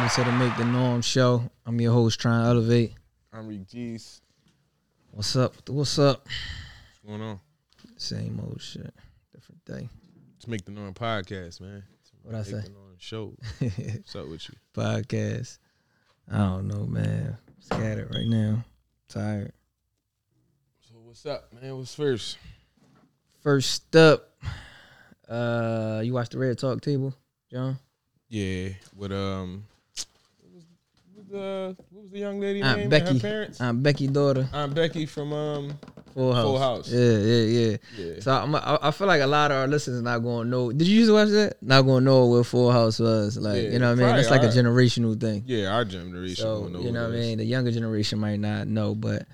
Welcome to the Make the Norm show. I'm your host, trying to elevate. I'm Reek G's. What's up? What's up? What's going on? Same old shit, different day. Let's make the Norm podcast, man. What I say? the Norm show. What's up with you? Podcast. I don't know, man. Scattered right now. Tired. So what's up, man? What's first? First up, uh, you watched the Red Talk table, John? Yeah, with um, what was, what was the what was the young lady Aunt name? Becky. Her parents. I'm Becky daughter. Aunt Becky from um. Full House. Full House. Yeah, yeah, yeah. Yeah. So I'm, I, I feel like a lot of our listeners not going to know. Did you used to watch that? Not going to know where Full House was. Like, Yeah, you know what I mean? That's like a generational thing. Yeah, our generation. So know you know what I mean. The younger generation might not know, but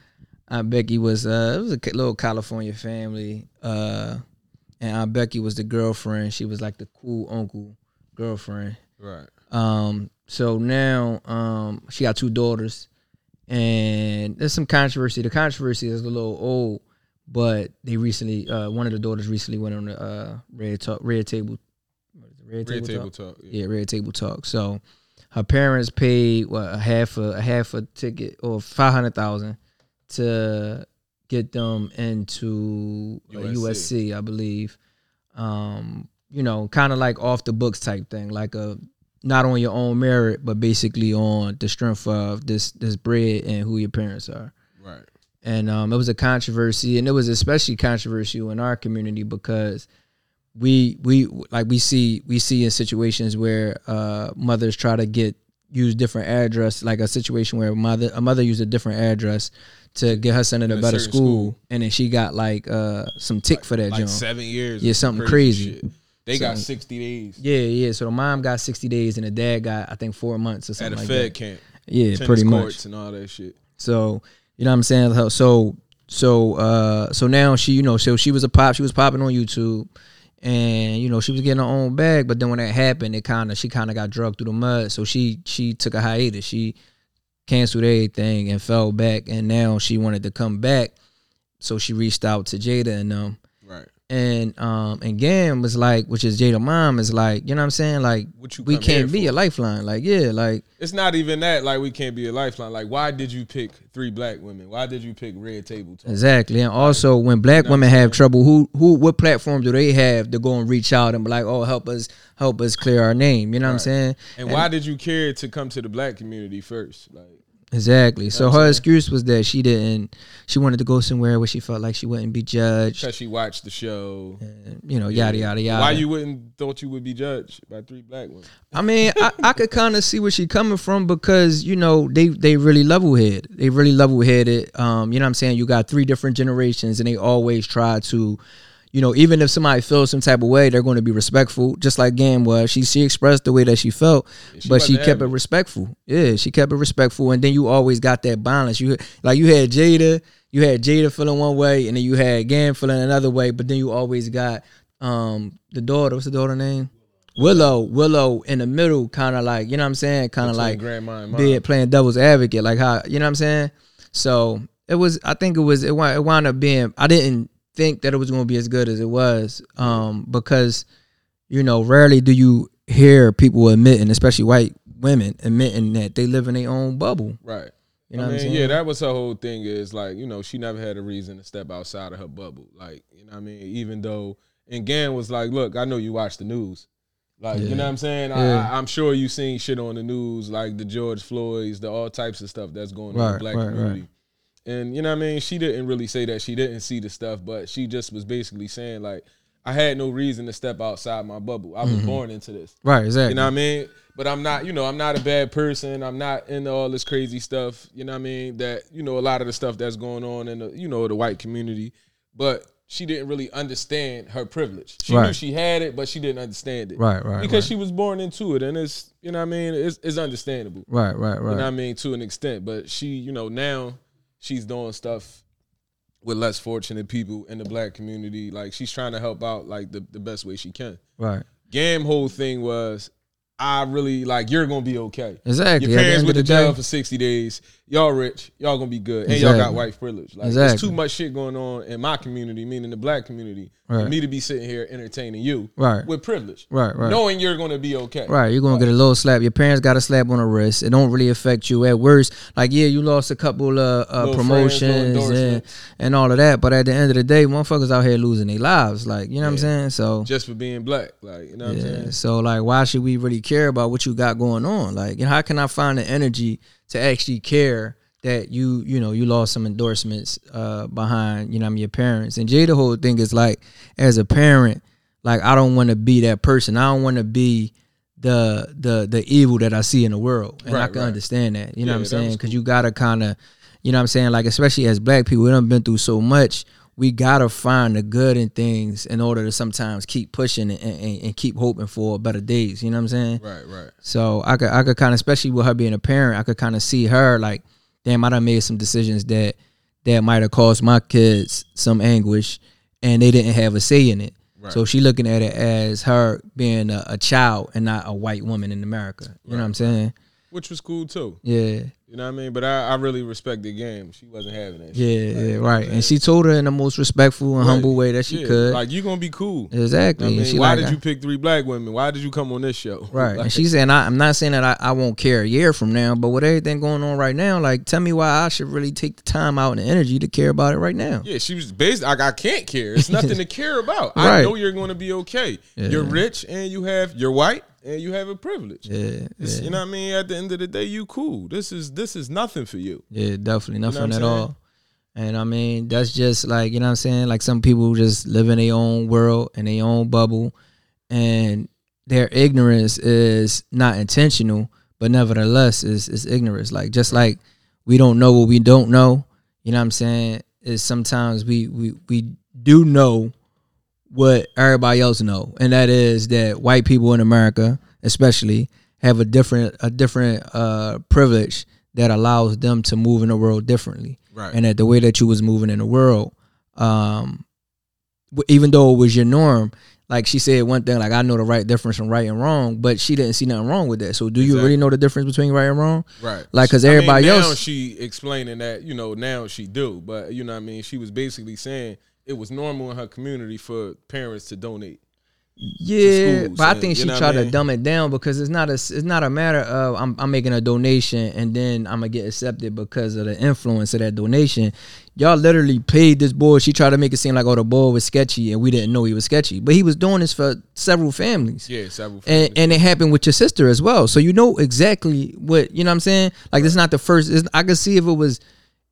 Aunt Becky was uh, it was a little California family, uh, and Aunt Becky was the girlfriend. She was like the cool uncle girlfriend. Right. Um, so now um, she got two daughters, and there's some controversy. The controversy is a little old, but they recently uh, one of the daughters recently went on the uh, red talk red table. What is it, red, Red table, table talk? talk. Yeah. Yeah, red table talk. So her parents paid what a half a, a half a ticket or five hundred thousand to get them into USC. USC, I believe. Um, you know, kind of like off the books type thing, like a not on your own merit, but basically on the strength of this this bread and who your parents are Right. and um, it was a controversy, and it was especially controversial in our community because we we like we see we see in situations where uh, mothers try to get use different address, like a situation where a mother a mother used a different address to get her son in a better school, school. and then she got like uh, some tick for that Like joint. seven years. Yeah, something crazy. shit. They got sixty days Yeah, yeah. So the mom got sixty days, and the dad got I think four months or something. at a like Fed that. camp. Yeah, tennis pretty much. and all that shit. So you know what I'm saying. So- So so uh so now she you know so she was a pop. She was popping on YouTube, and you know she was getting her own bag. But then when that happened, it kind of she kind of got drugged through the mud. So she she took a hiatus. She canceled everything and fell back. And now she wanted to come back. So she reached out to Jada and um. And um and Gam was like, which is Jada mom is like, you know what I'm saying? Like you we can't be for? a lifeline. Like yeah, like It's not even that. Like we can't be a lifeline. Like why did you pick three black women? Why did you pick Red Table Talk? Exactly, and also when black know women have trouble, who who what platform do they have to go and reach out and be like, oh, help us, help us clear our name? You know what I'm Right. saying? And why did you care to come to the black community first? Like Exactly. So her excuse was that she didn't, she wanted to go somewhere where she felt like she wouldn't be judged. because she watched the show. and, you know, yada yada yada. Why you wouldn't thought you would be judged by three black women? I mean, I, I could kind of see where she coming from because you know they they really level head. They really level headed. Um, you know what I'm saying? You got three different generations, and they always try to, you know, even if somebody feels some type of way, they're going to be respectful. Just like Gam was, she she expressed the way that she felt, she but she kept it respectful. Yeah, she kept it respectful, and then you always got that balance. You like you had Jada, you had Jada feeling one way, and then you had Gam feeling another way, but then you always got um the daughter. What's the daughter name? Willow, Willow in the middle, kind of like you know what I'm saying, kind of like grandma and mom. be playing devil's advocate, like how you know what I'm saying. So it was, I think it was, it wound, it wound up being. I didn't think that it was going to be as good as it was, um, because you know, rarely do you hear people admitting, especially white women, admitting that they live in their own bubble. Right. You know I what I'm mean, saying? yeah, that was her whole thing. Is like, you know, she never had a reason to step outside of her bubble. Like, you know, what I mean, even though, and Gam was like, "Look, I know you watch the news. Like, you know what I'm saying? Yeah. I, I'm sure you seen shit on the news, like the George Floyd's, the all types of stuff that's going on in the black right, right. And you know what I mean? She didn't really say that she didn't see the stuff, but she just was basically saying like, I had no reason to step outside my bubble. I was Mm-hmm. born into this. Right, exactly. You know what I mean? But I'm not, you know, I'm not a bad person. I'm not into all this crazy stuff. You know what I mean? That, you know, a lot of the stuff that's going on in the, you know, the white community. But she didn't really understand her privilege. She knew she had it, but she didn't understand it. Right, right, Because right. she was born into it. And it's, you know what I mean? It's, it's understandable. right, right, right. You know what I mean? To an extent. But she, you know, now she's doing stuff with less fortunate people in the black community. Like she's trying to help out like the, the best way she can. Right. Gam whole thing was I really like you're gonna be okay. Exactly. Your parents went to the jail for sixty days. Y'all rich. Y'all gonna be good, and y'all got white privilege. Like there's too much shit going on in my community, meaning the black community, Right. for me to be sitting here entertaining you Right. with privilege, Right, right. knowing you're gonna be okay. Right, you're gonna get a little slap. Your parents got a slap on the wrist. It don't really affect you. At worst, like yeah, you lost a couple of uh, Little friends, promotions and, and all of that. But at the end of the day, motherfuckers out here losing their lives. Like you know what I'm saying? So Just for being black, like you know what I'm saying. So like, why should we really care about what you got going on? Like, and how can I find the energy to actually care that you, you know, you lost some endorsements uh behind, you know, I mean, your parents. And Jay, the whole thing is like, as a parent, like I don't want to be that person. I don't want to be the the the evil that I see in the world, and I can right. understand that. You know Yeah, what I'm saying? Because you gotta kind of, you know what I'm saying? Like especially as black people, we done been through so much. We gotta find the good in things in order to sometimes keep pushing and, and, and keep hoping for better days. You know what I'm saying? Right, right. So I could I could kind of, especially with her being a parent, I could kind of see her like, damn, I done made some decisions that that might have caused my kids some anguish, and they didn't have a say in it. Right. So she looking at it as her being a, a child and not a white woman in America. You know what I'm saying? Which was cool too. Yeah, You know what I mean? But I, I really respect the game. She wasn't having that. yeah, Like, yeah, you know right. And she told her in the most respectful and Right. humble way that she Yeah, could. Like you gonna be cool. exactly. I mean, she why like, did you pick three black women? Why did you come on this show? Right. Like, and she's saying, I, I'm not saying that I, I won't care a year from now, but with everything going on right now, like, tell me why I should really take the time out and the energy to care about it right now. yeah, she was based. Like I can't care. It's nothing to care about. Right. I know you're going to be okay. You're rich and you have. You're white and you have a privilege. Yeah. Yeah. You know what I mean? At the end of the day, you cool. This is this is nothing for you. Yeah, definitely know nothing what at saying? all. And I mean, that's just like you know what I'm saying. Like some people just live in their own world in their own bubble, and their ignorance is not intentional, but nevertheless is is ignorance. Like just like we don't know what we don't know. You know what I'm saying? Is sometimes we we we do know what everybody else know, and that is that white people in America, especially, have a different a different uh, privilege that allows them to move in the world differently, Right. and that the way that you was moving in the world, um, even though it was your norm, like she said one thing, like I know the right difference from right and wrong, but she didn't see nothing wrong with that. So do you really know the difference between right and wrong? Right. Like, 'cause I mean, everybody now else- she explaining that, you know, now she do. But you know what I mean? She was basically saying it was normal in her community for parents to donate. Yeah, schools but I and- think you she know tried I to dumb it down because it's not a it's not a matter of I'm I'm making a donation and then I'm gonna get accepted because of the influence of that donation. Y'all literally paid this boy. She tried to make it seem like oh the boy was sketchy and we didn't know he was sketchy, but he was doing this for several families. Yeah, several And, families. and it happened with your sister as well, so you know exactly what you know. what I'm saying like this is not the first. I could see if it was,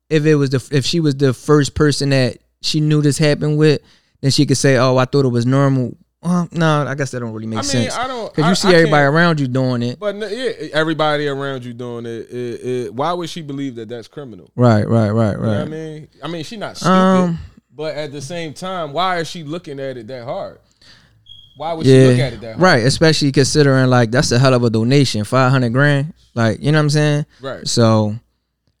if it was the if she was the first person that she knew this happened with, then she could say, "Oh, I thought it was normal." Well, no, I guess that don't really make I mean, sense. I don't Because you see I everybody around you doing it. But yeah, everybody around you doing it, it, it. Why would she believe that that's criminal? Right, right, right, You know right. what I mean? I mean, she not stupid, Um, but at the same time, why is she looking at it that hard? Why would she look at it that hard? right. Especially considering like that's a hell of a donation, five hundred grand. Like you know what I'm saying? Right. So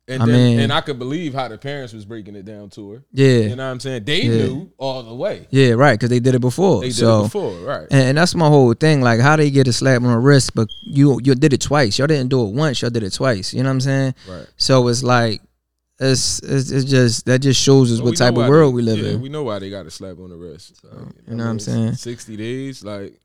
And I then, mean- and I could believe how the parents was breaking it down to her. yeah, You know what I'm saying? They Yeah. knew all the way. yeah, right. Because they did it before. They did so it before, right? And, and that's my whole thing. Like, how they get a slap on the wrist, but you you did it twice. Y'all didn't do it once. Y'all did it twice. You know what I'm saying? Right. So it's like, it's it's, it's just that just shows us But what type of world they- we live yeah, in. We know why they got a slap on the wrist. So, you know what I'm saying? Sixty days, like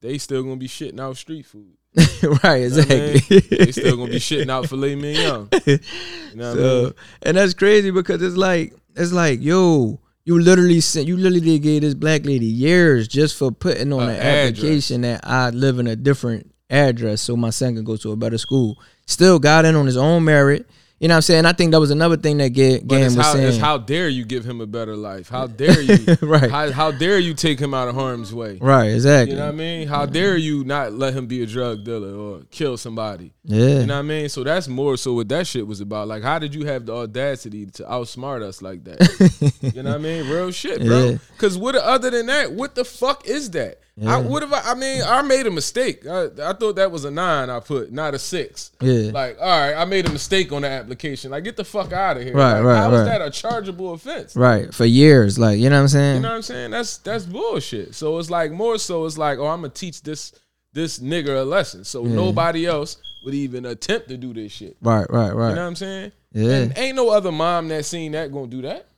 they still gonna be shitting out street food. right? You know I mean? Exactly. they still gonna be shitting out filet mignon. You know what I mean? And that's crazy because it's like it's like yo, you literally sent you literally gave this black lady years just for putting on A an address. application that I live in a different address so my son can go to a better school. Still got in on his own merit. You know what I'm saying? I think that was another thing that Ga- But was how, saying. how dare you give him a better life? How dare you? Right. How, how dare you take him out of harm's way? right, exactly. You know what I mean? How dare you not let him be a drug dealer or kill somebody? yeah. You know what I mean? So that's more so what that shit was about. Like, how did you have the audacity to outsmart us like that? you know what I mean? Real shit, bro. Yeah. Because what other than that, what the fuck is that? I, what if I? I mean, I made a mistake. I, I thought that was a nine. I put not a six. Yeah. Like, all right, I made a mistake on the application. Like, get the fuck out of here. Right, Like, right, How is right. that a chargeable offense? right. For years. Like, you know what I'm saying? You know what I'm saying? That's that's bullshit. So it's like more so it's like, oh, I'm gonna teach this this nigga a lesson. So nobody else would even attempt to do this shit. Right, right, right. You know what I'm saying? Yeah. And ain't no other mom that seen that gonna do that.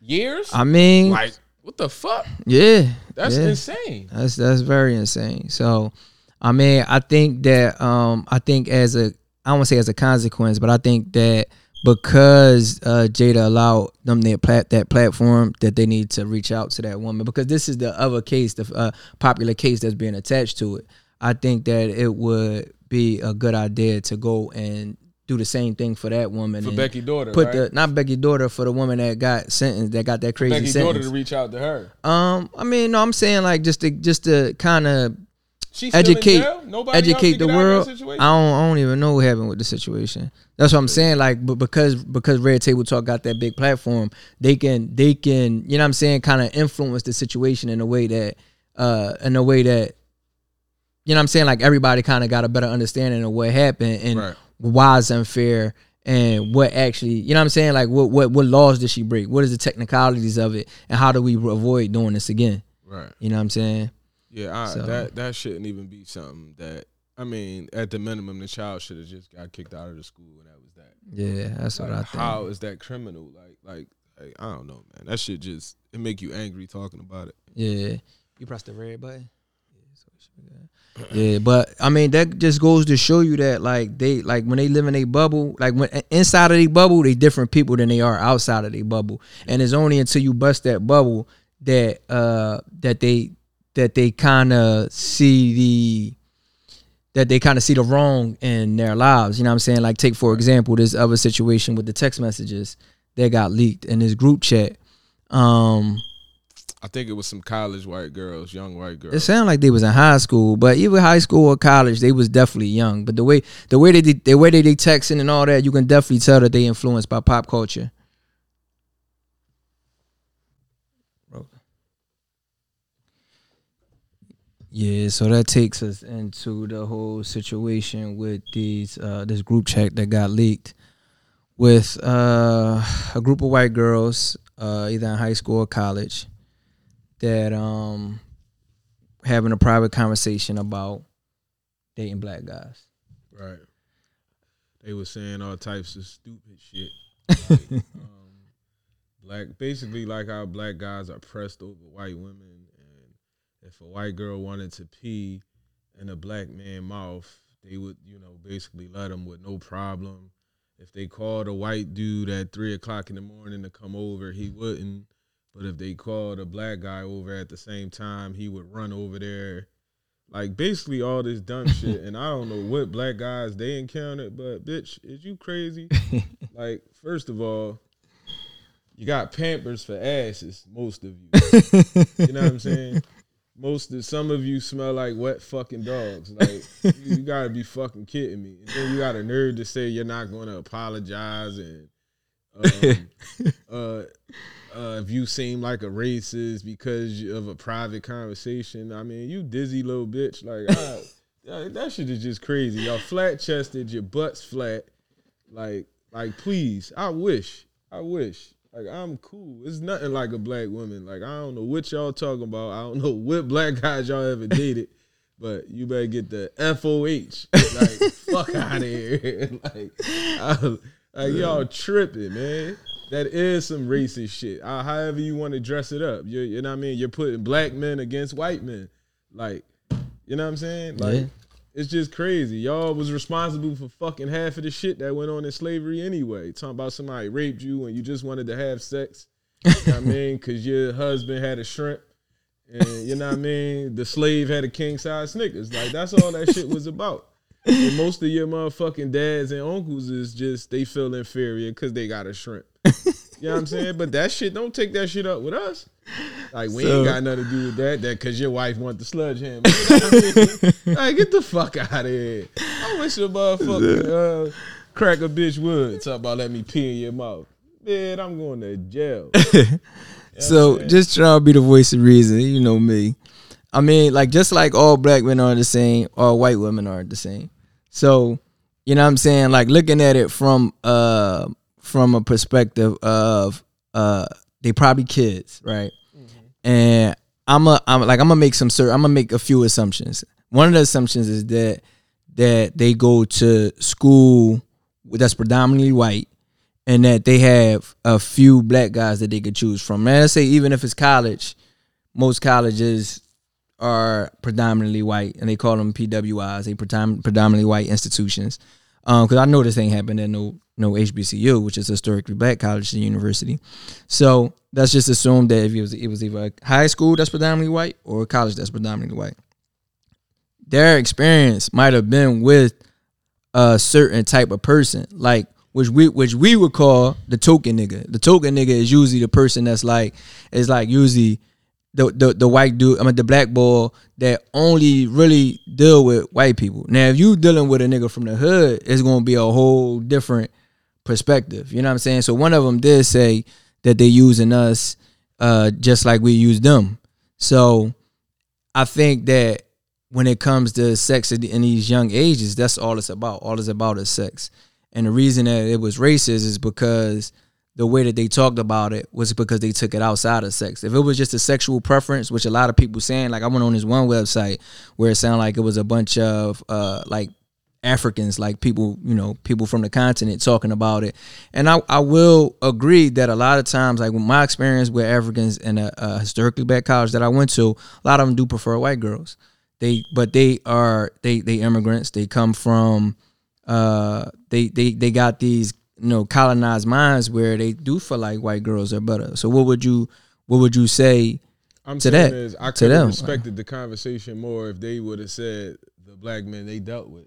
Years? I mean, like, what the fuck? yeah, That's yeah. insane. That's that's very insane. So, I mean, I think that um, I think as a I don't want to say as a consequence, but I think that because uh, Jada allowed them their plat- that platform, that they need to reach out to that woman because this is the other case, the uh, popular case that's being attached to it. I think that it would be a good idea to go and do the same thing for that woman. For and Becky daughter, put right? the not Becky daughter for the woman that got sentenced, that got that crazy Becky sentence. daughter to reach out to her. Um, I mean, no, I'm saying like just to just to kind of She's still in educate jail? Nobody else educate the get out of that world. I don't I don't even know what happened with the situation. That's what I'm saying. Like, but because because Red Table Talk got that big platform, they can they can you know what I'm saying kind of influence the situation in a way that uh in a way that you know what I'm saying like everybody kind of got a better understanding of what happened and Right. Why it's unfair and what actually you know what I'm saying like what what what laws did she break? What is the technicalities of it and how do we avoid doing this again? Right. You know what I'm saying? Yeah, I, So- that that shouldn't even be something that I mean, at the minimum, the child should have just got kicked out of the school, and that was that. Yeah, that's what I Like, think. how is that criminal? Like, like, like, I don't know, man. That shit just it make you angry talking about it. Yeah. You press the red button. Yeah, but I mean that just goes to show you that like they like when they live in a bubble, like when inside of a bubble, they different people than they are outside of a bubble. And it's only until you bust that bubble that uh that they that they kind of see the that they kind of see the wrong in their lives. You know what I'm saying? Like take for example this other situation with the text messages that got leaked in this group chat. Um I think it was some college white girls, young white girls. it sounded like they was in high school, but even high school or college, they was definitely young. But the way the way they did- the way they they texting and all that, you can definitely tell that they influenced by pop culture. Yeah, so that takes us into the whole situation with these uh this group chat that got leaked with uh a group of white girls, uh either in high school or college, that um having a private conversation about dating black guys. Right. They were saying all types of stupid shit. um, black, basically like how black guys are pressed over white women, and if a white girl wanted to pee in a black man mouth, they would, you know, basically let them with no problem. If they called a white dude at three o'clock in the morning to come over, he wouldn't. But if they called a black guy over at the same time, he would run over there. Like basically all this dumb shit. And I don't know what black guys they encountered, but bitch, is you crazy? like, first of all, you got pampers for asses, most of you. You know what I'm saying? Most of some of you smell like wet fucking dogs. Like you, you gotta be fucking kidding me. And then you got a nerd to say you're not gonna apologize and um, uh, uh, if you seem like a racist because of a private conversation. I mean, you dizzy little bitch. Like that shit is just crazy. Y'all flat chested, your butt's flat. Like, like please, I wish, I wish. Like I'm cool. It's nothing like a black woman. Like I don't know what y'all talking about. I don't know what black guys y'all ever dated. But you better get the FOH. Like, fuck out of here. like, I, like y'all tripping, man. That is some racist shit. Uh, however you want to dress it up. You, you know what I mean? You're putting black men against white men. Like, you know what I'm saying? Like, Yeah. it's just crazy. Y'all was responsible for fucking half of the shit that went on in slavery anyway. Talking about somebody raped you and you just wanted to have sex. You know what I mean? Because your husband had a shrimp. And you know what I mean? The slave had a king size Snickers. Like, that's all that shit was about. And most of your motherfucking dads and uncles is just they feel inferior because they got a shrimp. You know what I'm saying? But that shit, don't take that shit up with us. Like we So- ain't got nothing to do with that. That because your wife want the sludge hammer. You know what I like get the fuck out of here. I wish a motherfucker uh, crack a bitch would talk about let me pee in your mouth. Man, I'm going to jail. So just try to be the voice of reason, you know me. I mean, like just like all black men are the same, all white women are the same. So, you know what I'm saying? Like looking at it from uh from a perspective of uh they probably kids, right? And I'm a I'm like I'm gonna make some certain I'm gonna make a few assumptions. one of the assumptions is that that they go to school that's predominantly white and that they have a few black guys that they could choose from. Man, let's say even if it's college, most colleges are predominantly white, and they call them PWIs. They predominantly white institutions. Because um, I know this ain't happened at no no HBCU, which is historically black college and university. So let's just assume that if it was it was either a high school that's predominantly white or a college that's predominantly white. Their experience might have been with a certain type of person, like which we which we would call the token nigga. The token nigga is usually the person that's like is like usually the, the the white dude, I mean the black boy that only really deal with white people. Now, if you dealing with a nigga from the hood, it's gonna be a whole different perspective. You know what I'm saying? So one of them did say that they using us uh, just like we use them. So I think that when it comes to sex in these young ages, that's all it's about. All it's about is sex. And the reason that it was racist is because the way that they talked about it was because they took it outside of sex. If it was just a sexual preference, which a lot of people saying, like I went on this one website where it sounded like it was a bunch of uh like Africans, like people, you know, people from the continent talking about it. And I, I will agree that a lot of times, like with my experience with Africans in a, a historically black college that I went to, a lot of them do prefer white girls. They, but they are they they immigrants. They come from, uh, they they they got these you know colonized minds where they do feel like white girls are better. So what would you what would you say I'm to saying that? is I to could have respected the conversation more if they would have said the black men they dealt with.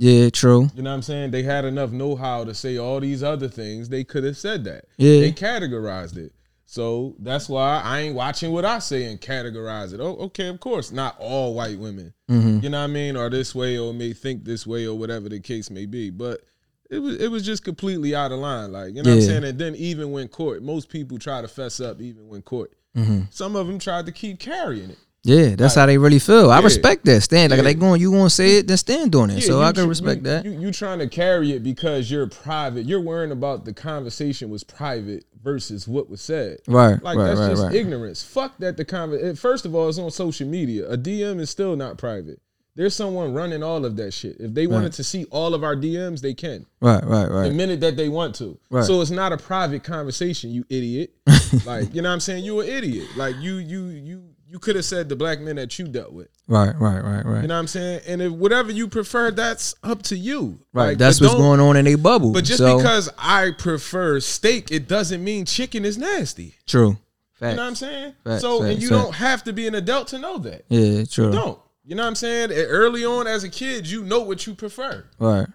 Yeah, true. You know what I'm saying? They had enough know how to say all these other things. They could have said that. Yeah. They categorized it. So that's why I ain't watching what I say and categorize it. Oh, okay, of course. Not all white women, Mm-hmm. you know what I mean, are this way or may think this way or whatever the case may be. But it was it was just completely out of line. Like, you know what I'm saying? And then even when court, most people try to fess up even when court. Mm-hmm. Some of them tried to keep carrying it. Yeah, that's how they really feel. I Yeah. respect that. Stand like Yeah. they going, you gonna say it, then stand on it. Yeah, so I can tr- respect you, that. You, you trying to carry it because you're private. You're worrying about the conversation was private versus what was said. right, Like right, that's right, just right. ignorance. Fuck that. The conver- First of all, it's on social media. A DM is still not private. There's someone running all of that shit. If they wanted to see all of our DMs, they can. right, right, right. The minute that they want to. Right. So it's not a private conversation, you idiot. like, you know what I'm saying? You an idiot. Like you you you you could have said the black men that you dealt with. Right, right, right, right. You know what I'm saying? And if whatever you prefer, that's up to you. right. Like, that's what's going on in a bubble. But just so, because I prefer steak, it doesn't mean chicken is nasty. true. Facts. You know what I'm saying? Facts, so and you facts. don't have to be an adult to know that. Yeah, true. Don't. You know what I'm saying? Early on as a kid, you know what you prefer, Right,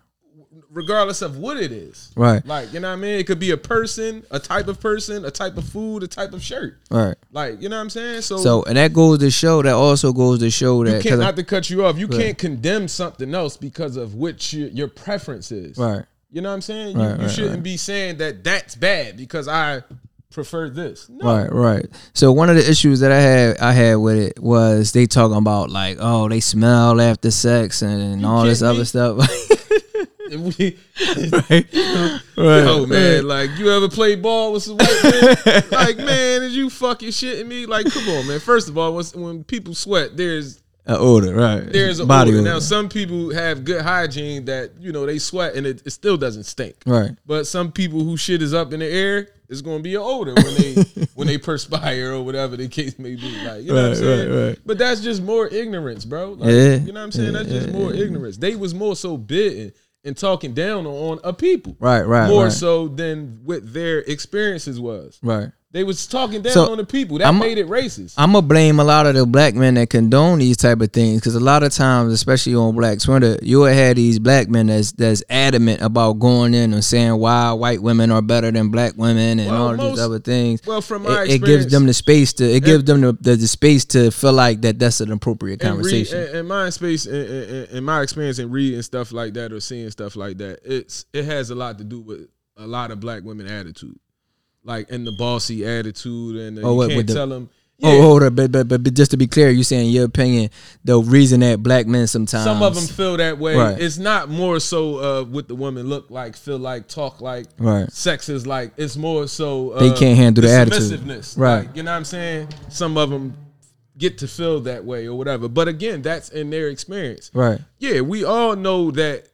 regardless of what it is. right, Like, you know what I mean? It could be a person, a type of person, a type of food, a type of shirt. right. Like, you know what I'm saying? So, So and that goes to show. That also goes to show that you can't not to cut you off. You Right. can't condemn something else because of which your, your preference is. right, You know what I'm saying? You, Right, you right, shouldn't be saying that that's bad because I prefer this. No. right, right. So one of the issues that I had, I had with it was they talking about like, oh, they smell after sex and, all this kidding other stuff. We- right, right. Yo, man, like you ever play ball with some white man? like, man, is you fucking shitting me? Like, come on, man. First of all, when, when people sweat, there's An odor, right? there's a body odor. odor. Now, some people have good hygiene that you know they sweat and it, it still doesn't stink. right, But some people who shit is up in the air, it's gonna be odor when they when they perspire or whatever the case may be. Like, you know what I'm saying? right, right. But that's just more ignorance, bro. Like, Yeah. You know what I'm saying? Yeah, That's just yeah, more ignorance. They was more so bitten and talking down on a people. right, right, more right, so than what their experiences was. right. They was talking down So, on the people. That I'm made it racist. I'm gonna blame a lot of the black men that condone these type of things because a lot of times, especially on Black Twitter, you'll have these black men that's that's adamant about going in and saying why white women are better than black women and Well, all most- these other things. well, from my it, it gives them the space to it eh, gives them the, the, the space to feel like that that's an appropriate in, read, conversation. in, in my space, in, in, in my experience in reading stuff like that or seeing stuff like that, it's it has a lot to do with a lot of black women attitude, like in the bossy attitude, and uh, Oh, you what, can't the- tell them. Oh, hold up, but, but but just to be clear, you saying your opinion, the reason that black men sometimes Some of them feel that way. Right. It's not more so uh, what the women look like, feel like, talk like, Right. sex is like. It's more so uh, They can't handle the attitude. submissiveness. Right. Like, you know what I'm saying? Some of them get to feel that way or whatever. But again, that's in their experience. Right. Yeah, we all know that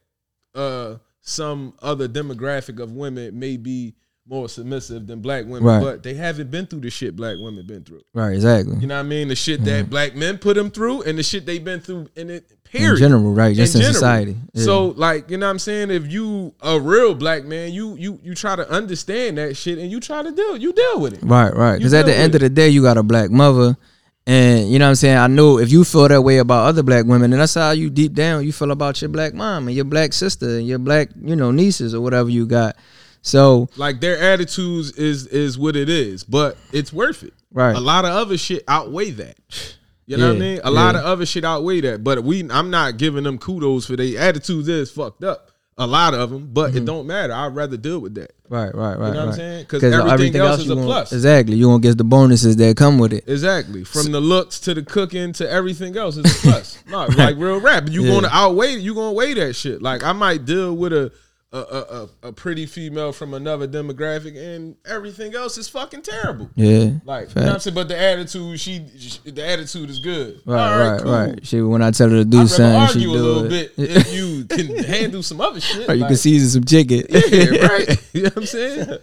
uh some other demographic of women may be more submissive than black women, Right. but they haven't been through the shit black women been through. Right. Exactly. You know what I mean? The shit that black men put them through and the shit they've been through in it period. in general, right? Just in, society. Yeah. So like, you know what I'm saying? If you a real black man, you you you try to understand that shit and you try to deal, you deal with it. Right, right. Because at the end of the day, you got a black mother, and you know what I'm saying. I know if you feel that way about other black women, and that's how you deep down you feel about your black mom and your black sister and your black you know nieces or whatever you got. So Like their attitudes is is what it is, but it's worth it. Right. A lot of other shit outweigh that. You know what I mean? A lot of other shit outweigh that. But we I'm not giving them kudos for their attitudes is fucked up. A lot of them, but it mm-hmm. don't matter. I'd rather deal with that. right, right, right. You know what I'm right. saying? 'Cause everything else is you a plus. Exactly, you won't get the bonuses that come with it. Exactly. From the looks to the cooking to everything else is a plus. no, like real rap. You Yeah. gonna outweigh you gonna weigh that shit. Like I might deal with a a, a, a a pretty female from another demographic and everything else is fucking terrible. Yeah, Like, you know what I'm saying? But the attitude, she, she the attitude is good. right, All right, cool. right. She when I tell her to do something, she argue do a little it. bit if you can handle some other shit. Or you like, can season some chicken. yeah, right. You know what I'm saying?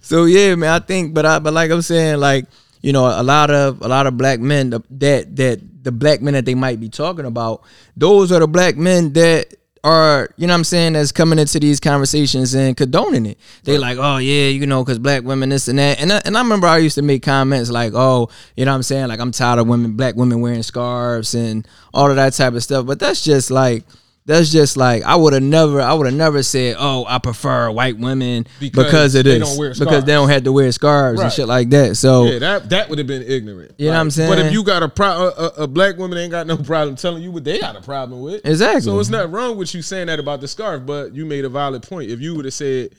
So yeah, man, I think, but I, but like I'm saying, like you know, a lot of a lot of black men that that the black men that they might be talking about, those are the black men that are you know what I'm saying that's coming into these conversations and condoning it. They like, oh yeah, you know, because black women this and that, and I, and I remember I used to make comments like, oh, you know what I'm saying, like I'm tired of women, black women wearing scarves and all of that type of stuff, but that's just like. That's just like I would have never, I would have never said, "Oh, I prefer white women Because because, of they this, don't wear because they don't have to wear scarves and shit like that." So Yeah, that that would have been ignorant. You know what I'm saying? But if you got a pro, a, a- a black woman ain't got no problem telling you what they got a problem with. Exactly. So it's not wrong with you saying that about the scarf, but you made a valid point. If you would have said,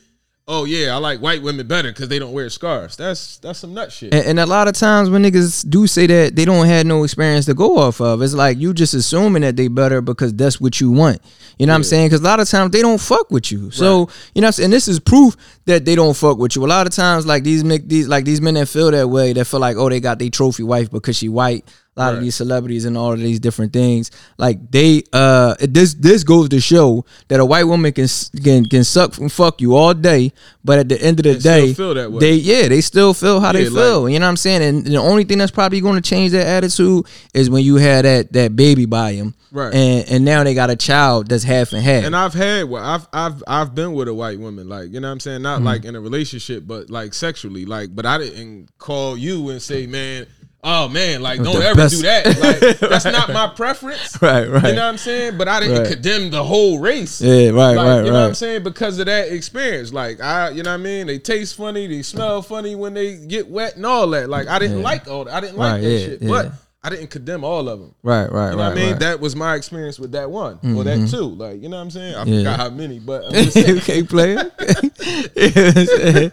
"Oh yeah, I like white women better because they don't wear scarves," that's that's some nut shit. And, and a lot of times when niggas do say that, they don't have no experience to go off of. It's like you just assuming that they better because that's what you want. You know what I'm saying? Because a lot of times they don't fuck with you. So you know, what I'm saying? and this is proof that they don't fuck with you. A lot of times, like these make these like these men that feel that way, that feel like oh they got their trophy wife because she white. A lot of these celebrities and all of these different things, like they, uh, this this goes to show that a white woman can can can suck and fuck you all day, but at the end of the still day, feel that way. they yeah they still feel how they Yeah, feel. you know what I'm saying? And the only thing that's probably going to change their attitude is when you had that that baby by him, Right. And and now they got a child that's half and half. And I've had, well, I've I've I've been with a white woman, like you know what I'm saying, Mm-hmm. not like in a relationship, but like sexually, like. But I didn't call you and say, man, oh man, like don't the ever best- do that. Like that's not my preference. Right, right. You know what I'm saying? But I didn't Right. condemn the whole race. Yeah, right, Like, right, You know what I'm saying? Because of that experience, like I, you know what I mean. They taste funny, they smell funny when they get wet and all that. Like I didn't Yeah. like all that. I didn't like Right, that yeah, shit, yeah. but I didn't condemn all of them. right, right, You know right, what I mean? right. That was my experience with that one or that two. Like, you know what I'm saying? I Yeah. forgot how many, but I'm just saying. okay, player.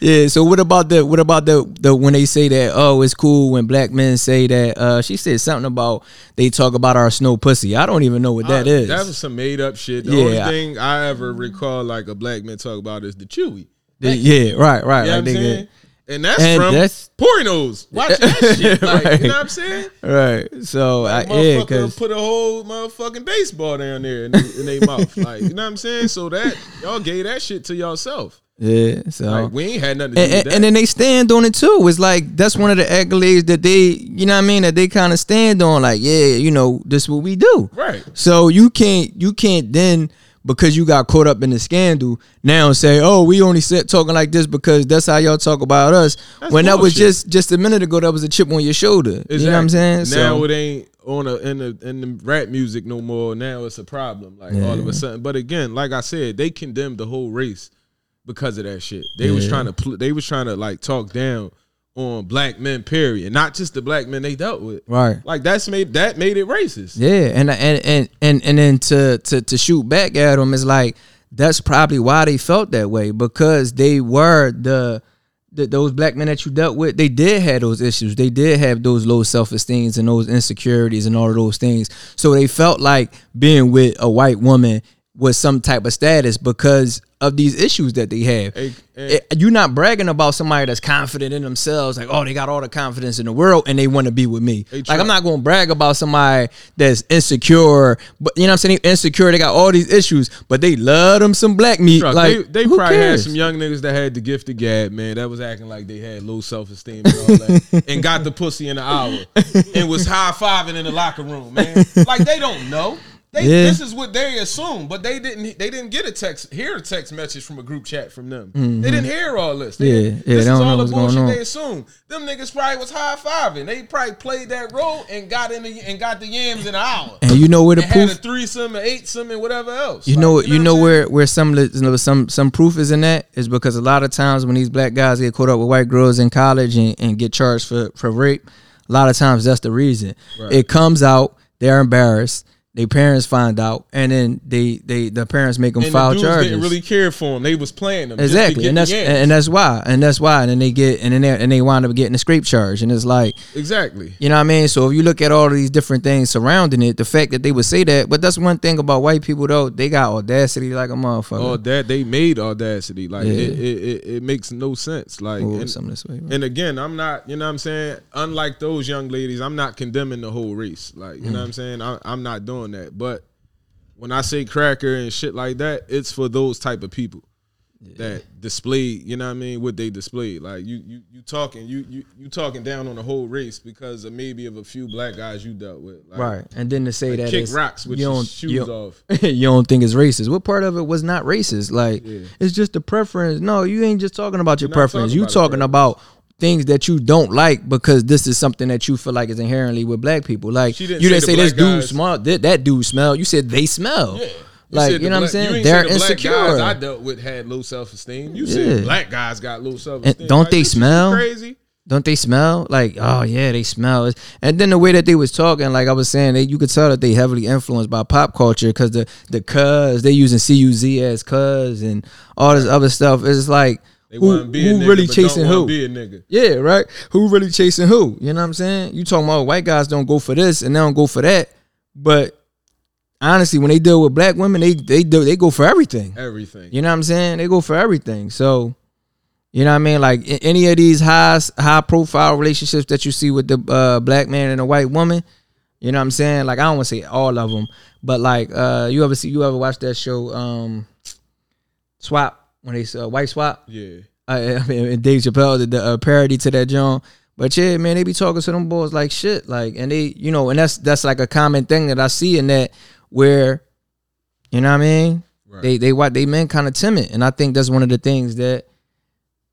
yeah. So what about the what about the the when they say that oh it's cool when black men say that uh she said something about they talk about our snow pussy. I don't even know what that I- is. That was some made up shit. The Yeah. only thing I ever recall like a black man talk about is the chewy. Yeah, right, right. You know like I'm they saying? get- And that's And from that's- pornos. Watching that shit. Like, Right. you know what I'm saying? right. So I, yeah, Motherfucker because put a whole motherfucking baseball down there in, in their mouth. Like, you know what I'm saying? So that y'all gave that shit to yourself. yeah. So Like, we ain't had nothing to do and, with and, that. and then they stand on it too. It's like that's one of the accolades that they, you know what I mean, that they kind of stand on. Like, yeah, you know, this what we do. right. So you can't you can't then because you got caught up in the scandal now say, oh, we only said talking like this because that's how y'all talk about us. That's when that was just just a minute ago, that was a chip on your shoulder. You know what I'm saying? Now so, it ain't on a in the in the rap music no more. Now it's a problem. Like all of a sudden. But again, like I said, they condemned the whole race because of that shit. They was trying to pl- they was trying to like talk down on black men. Period. Not just the black men they dealt with. right. Like that's made that made it racist. Yeah, and and and and and then to to to shoot back at them is like that's probably why they felt that way because they were the, the those black men that you dealt with. They did have those issues. They did have those low self esteems and those insecurities and all of those things. So they felt like being with a white woman was some type of status because of these issues that they have. Hey, hey. It- you're not bragging about somebody that's confident in themselves, like oh they got all the confidence in the world and they want to be with me. Hey, like I'm not going to brag about somebody that's insecure, but you know what I'm saying insecure. They got all these issues, but they love them some black meat. Truck, like they, they probably had some young niggas that had the gift of gab, man. That was acting like they had low self esteem and all that, and got the pussy in an hour, and was high fiving in the locker room, man. Like they don't know. They, Yeah. This is what they assume, but they didn't. They didn't get a text, hear a text message from a group chat from them. They didn't hear all this. They Mm-hmm. Yeah, yeah, this they is all the bullshit they assume. Them niggas probably was high fiving. They probably played that role and got in the, and got the yams in an hour. and you know where the and had a threesome, an eightsome, and whatever else. You Like, know, you know I'm saying? where where some you know, some some proof is in that is because a lot of times when these black guys get caught up with white girls in college and, and get charged for for rape, a lot of times that's the reason. Right. It comes out, they're embarrassed, their parents find out, and then they they the parents make them and file the charges. didn't really care for them. They was playing them exactly, and that's and, that's why, and that's why, and then they get and then they, and they wind up getting a scrape charge, and it's like. exactly. You know what I mean? So if you look at all of these different things surrounding it, the fact that they would say that, but that's one thing about white people though, they got audacity like a motherfucker. Oh, that they made audacity. Like Yeah. it, it, it, it makes no sense. Like Oh, and, something this way. bro. and again, I'm not. You know what I'm saying. Unlike those young ladies, I'm not condemning the whole race. Like you know mm. what I'm saying. I, I'm not doing that. But when I say cracker and shit like that, it's for those type of people. That display, you know what I mean, what they display. Like you, you, you talking, you, you, you talking down on the whole race because of maybe of a few black guys you dealt with. Like, Right, and then to say that kick rocks with you your don't- shoes you don't- off. you don't think it's racist. What part of it was not racist? Like Yeah. it's just a preference. No, you ain't just talking about your You're preference. talking You about talking about things that you don't like because this is something that you feel like is inherently with black people. Like She didn't you didn't the say this dude smell. That, that dude smell. You said they smell. Yeah. Like you know what I'm black- saying? you They're the black insecure. Guys I dealt with had low self esteem. You Yeah. said black guys got low self esteem. Don't they smell? Crazy. don't they smell like oh yeah they smell and then the way that they was talking like i was saying they, you could tell that they heavily influenced by pop culture because the the cuz they using cuz as cuz and all this other stuff it's like They who, want to a who really chasing who Be a nigga. yeah right who really chasing who you know what i'm saying you talking about white guys don't go for this and they don't go for that but honestly when they deal with black women they they do they go for everything Everything. you know what I'm saying? They go for everything. So, you know what I mean? Like any of these high high profile relationships that you see with the uh, black man and a white woman, you know what I'm saying? Like I don't want to say all of them, but like uh, you ever see you ever watch that show um, Swap when they uh, Wife Swap? Yeah. I, I mean, and Dave Chappelle did the uh, parody to that John. But yeah, man, they be talking to them boys like shit, like, and they, you know, and that's that's like a common thing that I see in that where, you know what I mean? Right. They they what they men kind of timid, and I think that's one of the things that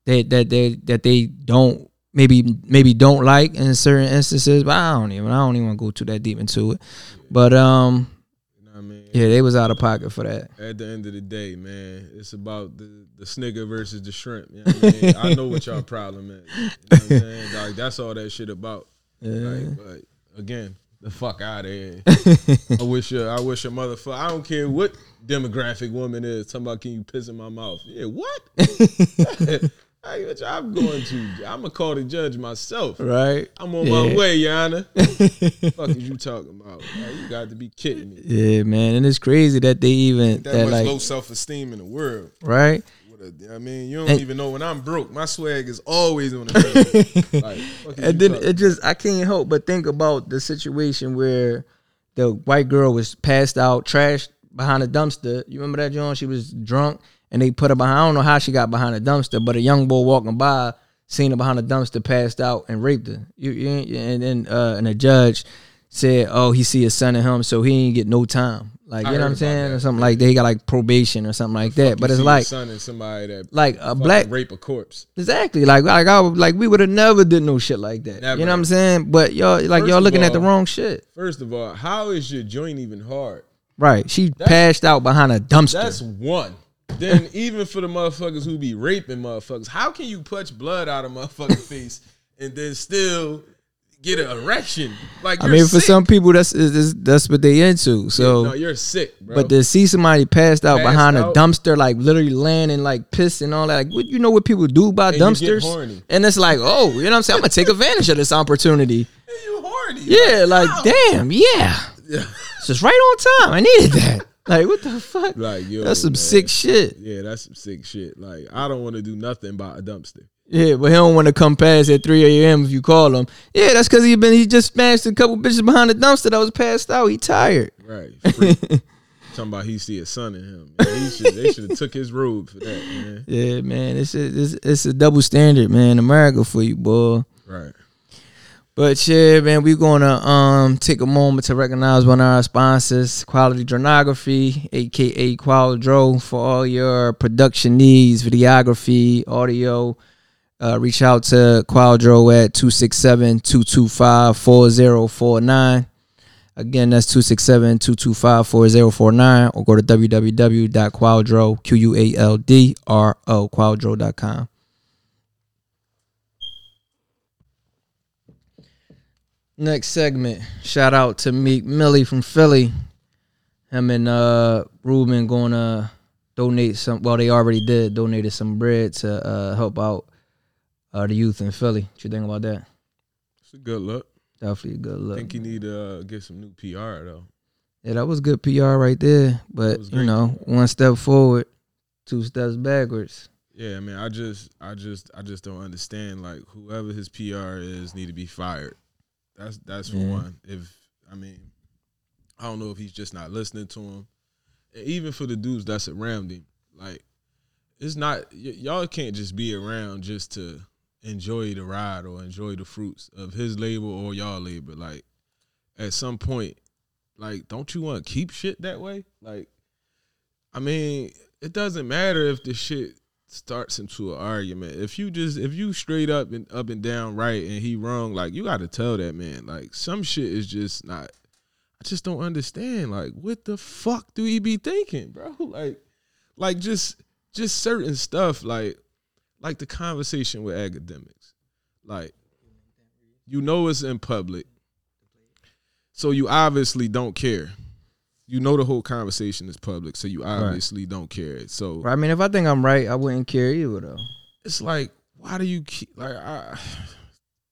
they that they that they don't maybe maybe don't like in certain instances. But I don't even I don't even go too that deep into it. But um, You know what I mean? Yeah, they was out of pocket for that. At the end of the day, man, it's about the, the snigger versus the shrimp. You know I, mean? I know what y'all problem is. You know what I'm saying? Like that's all that shit about. Like, but again, the fuck out of here. I wish your I wish your motherfucker. I don't care what demographic woman is. Talking about can you piss in my mouth? Yeah, what? I, I'm going to. I'm gonna call the judge myself. Right. I'm on Yeah. my way, Your Honor. fuck is you talking about? Like, you got to be kidding me. Yeah, man, and it's crazy that they even That, that, much like low self esteem in the world. right. I mean, you don't And- even know when I'm broke. My swag is always on the table. like, And then it just I can't help but think about the situation where the white girl was passed out, trashed behind a dumpster. You remember that, John? She was drunk and they put her behind. I don't know how she got behind a dumpster, but a young boy walking by seen her behind a dumpster, passed out, and raped her. You, you and then uh, and the judge said, "Oh, he see his son in him, so he ain't get no time." Like I you know what I'm saying, or something like that. He got like probation or something like that. But it's like son and somebody that like a black rape a corpse. Exactly. Like like I like we would have never did no shit like that. Never. You know what I'm saying? But y'all like First y'all looking at the wrong shit. First of all, how is your joint even hard? Right. She passed out behind a dumpster. That's one. Then even for the motherfuckers who be raping motherfuckers, how can you punch blood out of motherfucking face and then still get an erection? Like I mean, for some people, that's is, that's what they into. So, no, you're sick, bro. but to see somebody passed out Passed behind out. a dumpster, like literally landing, like piss and all that, like what you know what people do about And dumpsters? And it's like, oh, you know what I'm saying? I'm gonna take advantage of this opportunity. Hey, you horny? Yeah, like how? damn, yeah. Yeah. It's just right on time. I needed that. like what the fuck? Like yo, That's some man. sick shit. Yeah, that's some sick shit. Like I don't want to do nothing by a dumpster. Yeah, but he don't want to come past at 3 a.m. if you call him. Yeah, that's because he been he just smashed a couple bitches behind the dumpster that was passed out. He tired. Right. Talking about he see a son in him. Man, he should, they should have took his robe for that, man. Yeah, man, it's a, it's, it's a double standard, man. America for you, boy. Right. But yeah, man, we're gonna um take a moment to recognize one of our sponsors, Quality Dronography, aka Qualdro, for all your production needs, videography, audio. Uh, reach out to Qualdro at 267-225-4049. Again, that's 267-225-4049 or go to www.qualdro, Q-U-A-L-D-R-O, qualdro.com. Next segment. Shout out to Meek Millie from Philly. Him and uh Rubin gonna donate some well they already did, donated some bread to uh help out uh the youth in Philly. What you think about that? It's a good look. Definitely a good look. I think you need to uh, get some new PR though. Yeah, that was good PR right there. But you know, one step forward, two steps backwards. Yeah, I mean, I just, I just, I just don't understand. Like, whoever his PR is, need to be fired. That's that's for Yeah. one. If I mean, I don't know if he's just not listening to him. And even for the dudes that's around him, like, it's not y- y'all can't just be around just to enjoy the ride or enjoy the fruits of his labor or y'all labor. Like, at some point, like, don't you want to keep shit that way? Like, I mean, it doesn't matter if the shit starts into an argument. If you just if you straight up and up and down right and he wrong, like you got to tell that man. Like some shit is just not. I just don't understand. Like what the fuck do he be thinking, bro? Like, like just just certain stuff. Like like the conversation with Akademiks. Like you know it's in public, so you obviously don't care. You know the whole conversation is public, so you obviously don't care. So I mean, if I think I'm right, I wouldn't care either though. it's like why do you keep like I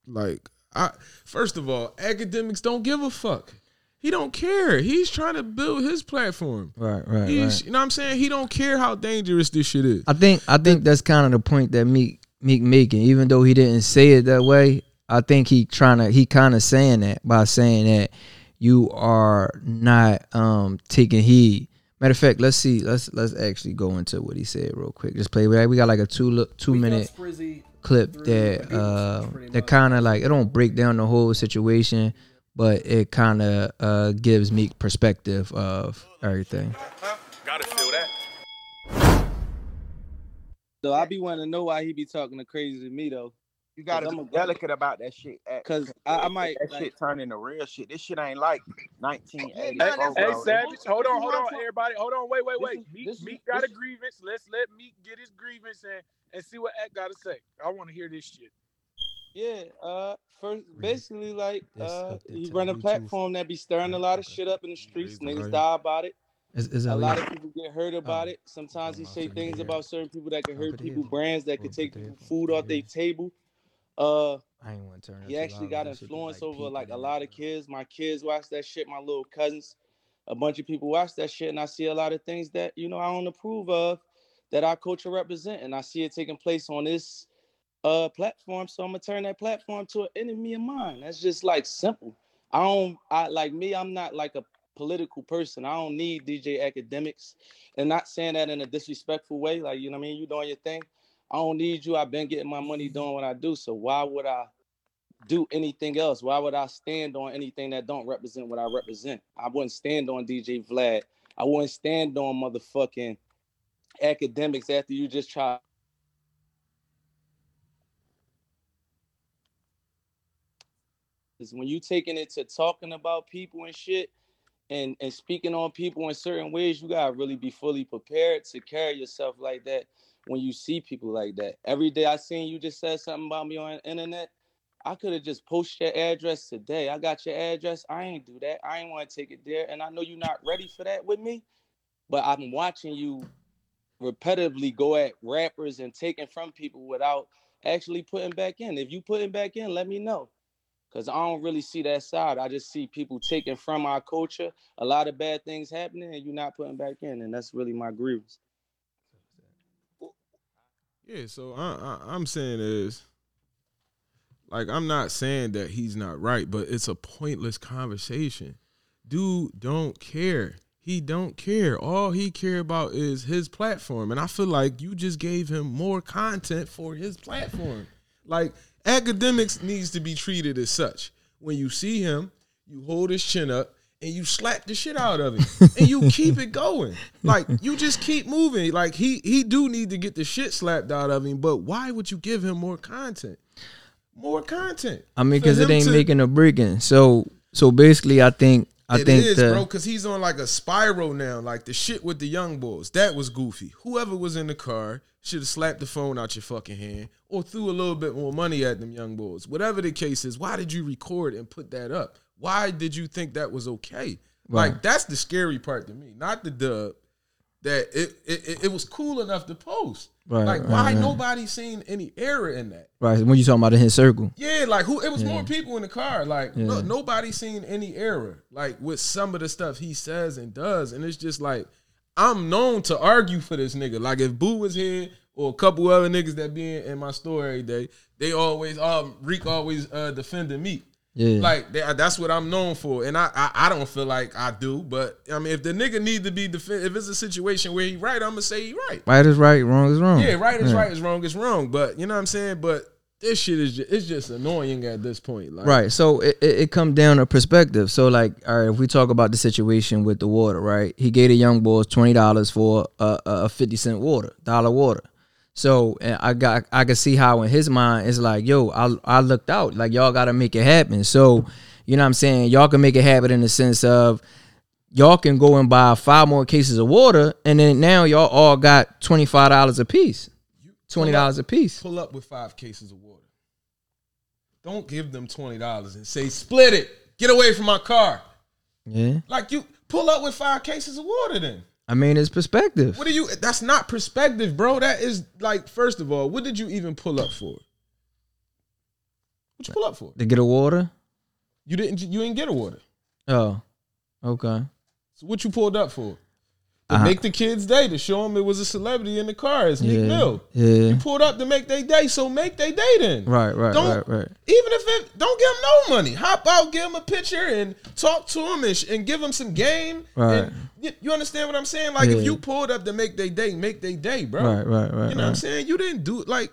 like I first of all Akademiks don't give a fuck. He don't care. He's trying to build his platform. Right, right, he's you know what i'm saying? He don't care how dangerous this shit is. I think I think that's kind of the point that Meek Meek making. Even though he didn't say it that way, I think he trying to he kind of saying that by saying that you are not um taking heed. Matter of fact, let's see. Let's let's actually go into what he said real quick. Just play. We got like a two look two minute clip that uh that kind of like it don't break down the whole situation, but it kind of uh gives me perspective of everything. Gotta feel that. So I be wanting to know why he be talking to crazy to me though, You gotta I'm be a- delicate about that shit. Cause I, I might that like, shit turn into real shit. This shit ain't like 1984. Hey, hey, Savage, hold on, hold on, everybody, hold on, wait, wait, wait. is- Meek, is- Meek got a grievance. Let's let Meek get his grievance and and see what Ak got to say. I want to hear this shit. yeah. Uh, first basically like uh, hooked he run a platform that be stirring a lot of shit up in the streets. Niggas die about it. Is, is A lot of people get hurt about Oh. it. Sometimes he say things about certain people that can hurt people, brands that could take the people headphones- food off their table. Uh, I ain't want to turn it. he actually got that shit be, influence like, over like a lot of kids. My kids watch that shit. My little cousins, a bunch of people watch that shit, and I see a lot of things that you know I don't approve of, that our culture represent, and I see it taking place on this uh platform. So I'm gonna turn that platform to an enemy of mine. That's just like simple. I don't. I like me. I'm not like a political person. I don't need DJ Akademiks, and not saying that in a disrespectful way. Like you know what I mean. You doing your thing. I don't need you. I've been getting my money doing what I do. So why would I do anything else? Why would I stand on anything that don't represent what I represent? I wouldn't stand on DJ Vlad. I wouldn't stand on motherfucking Akademiks after you just try. Is when you taking it to talking about people and shit and and speaking on people in certain ways, you gotta really be fully prepared to carry yourself like that when you see people like that. Every day I seen you just said something about me on the internet. I could have just posted your address today. I got your address. I ain't do that. I ain't want to take it there. And I know you're not ready for that with me. But I'm watching you repetitively go at rappers and taking from people without actually putting back in. If you putting back in, let me know. Cause I don't really see that side. I just see people taking from our culture, a lot of bad things happening, and you're not putting back in, and that's really my grievance. Yeah, so I, I, I'm saying is, like, I'm not saying that he's not right, but it's a pointless conversation. Dude don't care. He don't care. All he care about is his platform, and I feel like you just gave him more content for his platform. Like Akademiks needs to be treated as such. When you see him, you hold his chin up and you slap the shit out of him and you keep it going. Like you just keep moving. Like he he do need to get the shit slapped out of him, but why would you give him more content? More content. I mean, because it ain't to- making or breaking. So so basically, I think I It think is, the, bro, because he's on like a spiral now. Like the shit with the young boys, that was goofy. Whoever was in the car should have slapped the phone out your fucking hand or threw a little bit more money at them young boys. Whatever the case is, why did you record and put that up? Why did you think that was okay? Right. Like that's the scary part to me, not the dub. That it it, it, was cool enough to post. Right, like right, why nobody seen any error in that? right when you talking about in his circle. Yeah, like who? It was more people in the car. Like no, Yeah. nobody seen any error. Like with some of the stuff he says and does, and it's just like I'm known to argue for this nigga. Like if Boo was here or a couple other niggas that be in, in my store every day, they always um Reek always uh defending me. Yeah. Like they, uh, that's what I'm known for, and I, I I don't feel like I do, but I mean if the nigga need to be defend, if it's a situation where he right, I'm gonna say he right. Right is right, wrong is wrong. Yeah, right is right, is wrong is wrong. But you know what I'm saying. But this shit is just, it's just annoying at this point. Like, Right. So it, it, it come down to perspective. So like, all right, if we talk about the situation with the water, right? He gave the young boys twenty dollars for a, a a fifty cent water, dollar water. So I got I could see how in his mind it's like, yo, I I looked out. Like y'all gotta make it happen. So, you know what I'm saying? Y'all can make it happen in the sense of y'all can go and buy five more cases of water, and then now y'all all got twenty five dollars a piece. Twenty dollars a piece. Pull up with five cases of water. Don't give them twenty dollars and say split it. Get away from my car. Yeah. Like you pull up with five cases of water. Then I mean it's perspective. what do you? That's not perspective, bro. That is like first of all, what did you even pull up for? What you pull up for? To get a water? You didn't. You didn't get a water. Oh. Okay. So what you pulled up for? Uh-huh. make the kids' day to show them it was a celebrity in the car. It's Meek Yeah. Mill. Yeah. You pulled up to make their day, so make their day then. Right, right, Don't- right, right. Even if it don't give him no money, hop out, give him a picture, and talk to him, and, sh- and give him some game. Right. You, you understand what I'm saying? Like Yeah. if you pulled up to make their day, make their day, bro. Right, right, right. You know what I'm saying? You didn't do it. Like,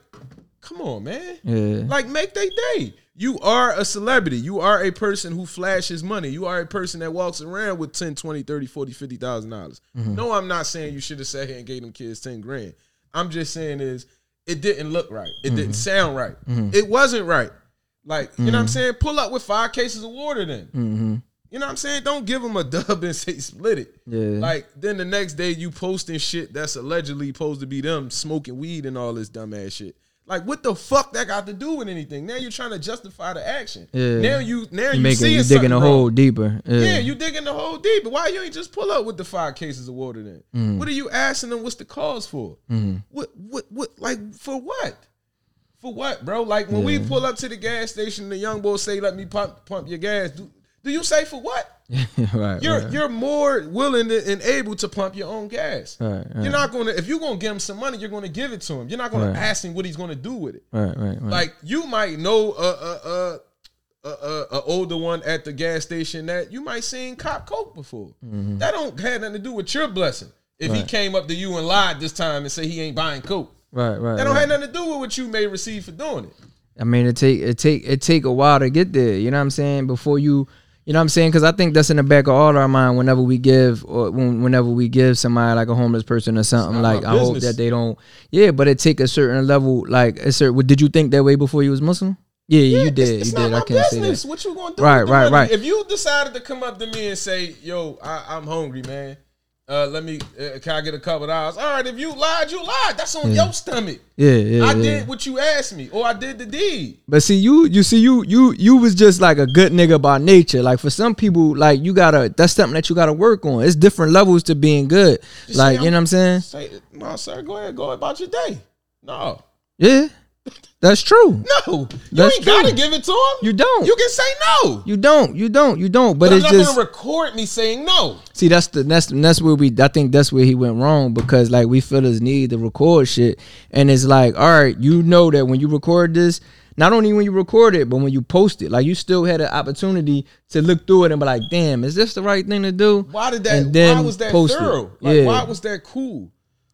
come on, man. Yeah. Like make their day. You are a celebrity. You are a person who flashes money. You are a person that walks around with 10, 20, 30, 40, 50,000 dollars. Mm-hmm. No, I'm not saying you should have sat here and gave them kids 10 grand. I'm just saying is it didn't look right. It Mm-hmm. didn't sound right. It wasn't right. Like, you know what I'm saying? Pull up with five cases of water then. Mm-hmm. You know what I'm saying? Don't give them a dub and say split it. Yeah. Like then the next day you posting shit that's allegedly supposed to be them smoking weed and all this dumbass shit. Like what the fuck that got to do with anything? Now you're trying to justify the action. Yeah. Now you now you you, making see you digging a wrong. hole deeper. Yeah. Yeah, you digging the hole deep. But why you ain't just pull up with the five cases of water then? Mm-hmm. What are you asking them? What's the cause for? What what what like for what? For what, bro? Like when we pull up to the gas station, the young boy say, "Let me pump pump your gas." Do, do you say for what? right. You're right. you're more willing to- and able to pump your own gas. Right. You're not going to if you're going to give him some money, you're going to give it to him. You're not to ask him what he's going to do with it. right, right, right. Like you might know a a a, a, a, older one at the gas station that you might seen cop coke before. That don't have nothing to do with your blessing. If he Mm-hmm. Came up to you and lied this time and say he ain't buying coke, right, right. that don't have nothing to do with what you may receive for doing it. I mean, it take it take it take a while to get there. You know what I'm saying? Before you, you know what I'm saying? Because I think that's in the back of all our mind. Whenever we give, or when, whenever we give somebody like a homeless person or something, like I hope that they don't. Yeah, but it take a certain level. Like a certain. Did you think that way before you was Muslim? Yeah, yeah, you did. It's you not did. my I can't say business. that. What you gonna do? Right, right, money? right. If you decided to come up to me and say, "Yo, I, I'm hungry, man. Uh, let me. Uh, can I get a couple dollars?" All right. If you lied, you lied. That's on your stomach. Yeah, yeah. I yeah. did what you asked me, or I did the deed. But see, you you see you you you was just like a good nigga by nature. Like for some people, like you gotta that's something that you gotta work on. It's different levels to being good. Just like say you know what I'm saying? Say, no, sir. Go ahead. Go about your day. No. Yeah. That's true. No, you That's ain't gotta give it to him. You don't. You can say no. You don't. You don't. You don't. But, But, it's just gonna record me saying no. see that's the that's that's where we I think that's where he went wrong because like we feel his need to record shit and it's like all right you know that when you record this not only when you record it but when you post it like you still had an opportunity to look through it and be like damn is this the right thing to do Why did that? And then why was that post it. Like, Yeah. why was that cool?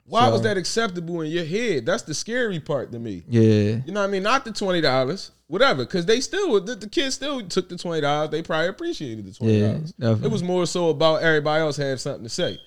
Why So- was that acceptable in your head? That's the scary part to me. yeah You know what I mean? Not the twenty dollars, whatever, because they still the, the kids still took the twenty dollars. They probably appreciated the twenty dollars. Yeah, it was more so about everybody else had something to say.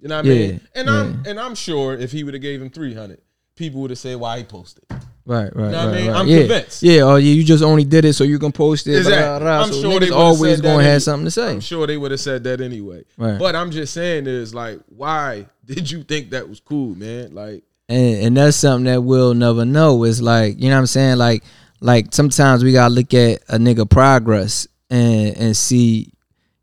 You know what Yeah, I mean? And I'm and I'm sure if he would have gave him three hundred, people would have said why he posted. right right know what I right, mean? right. I'm yeah. convinced. yeah oh yeah you just only did it so you can post it Exactly. blah, blah, blah. I'm So sure they always gonna have something to say I'm sure they would have said that anyway. Right. But I'm just saying is like, why did you think that was cool, man? Like, and and that's something that we'll never know. It's like you know what I'm saying. Like like sometimes we gotta look at a nigga progress and and see,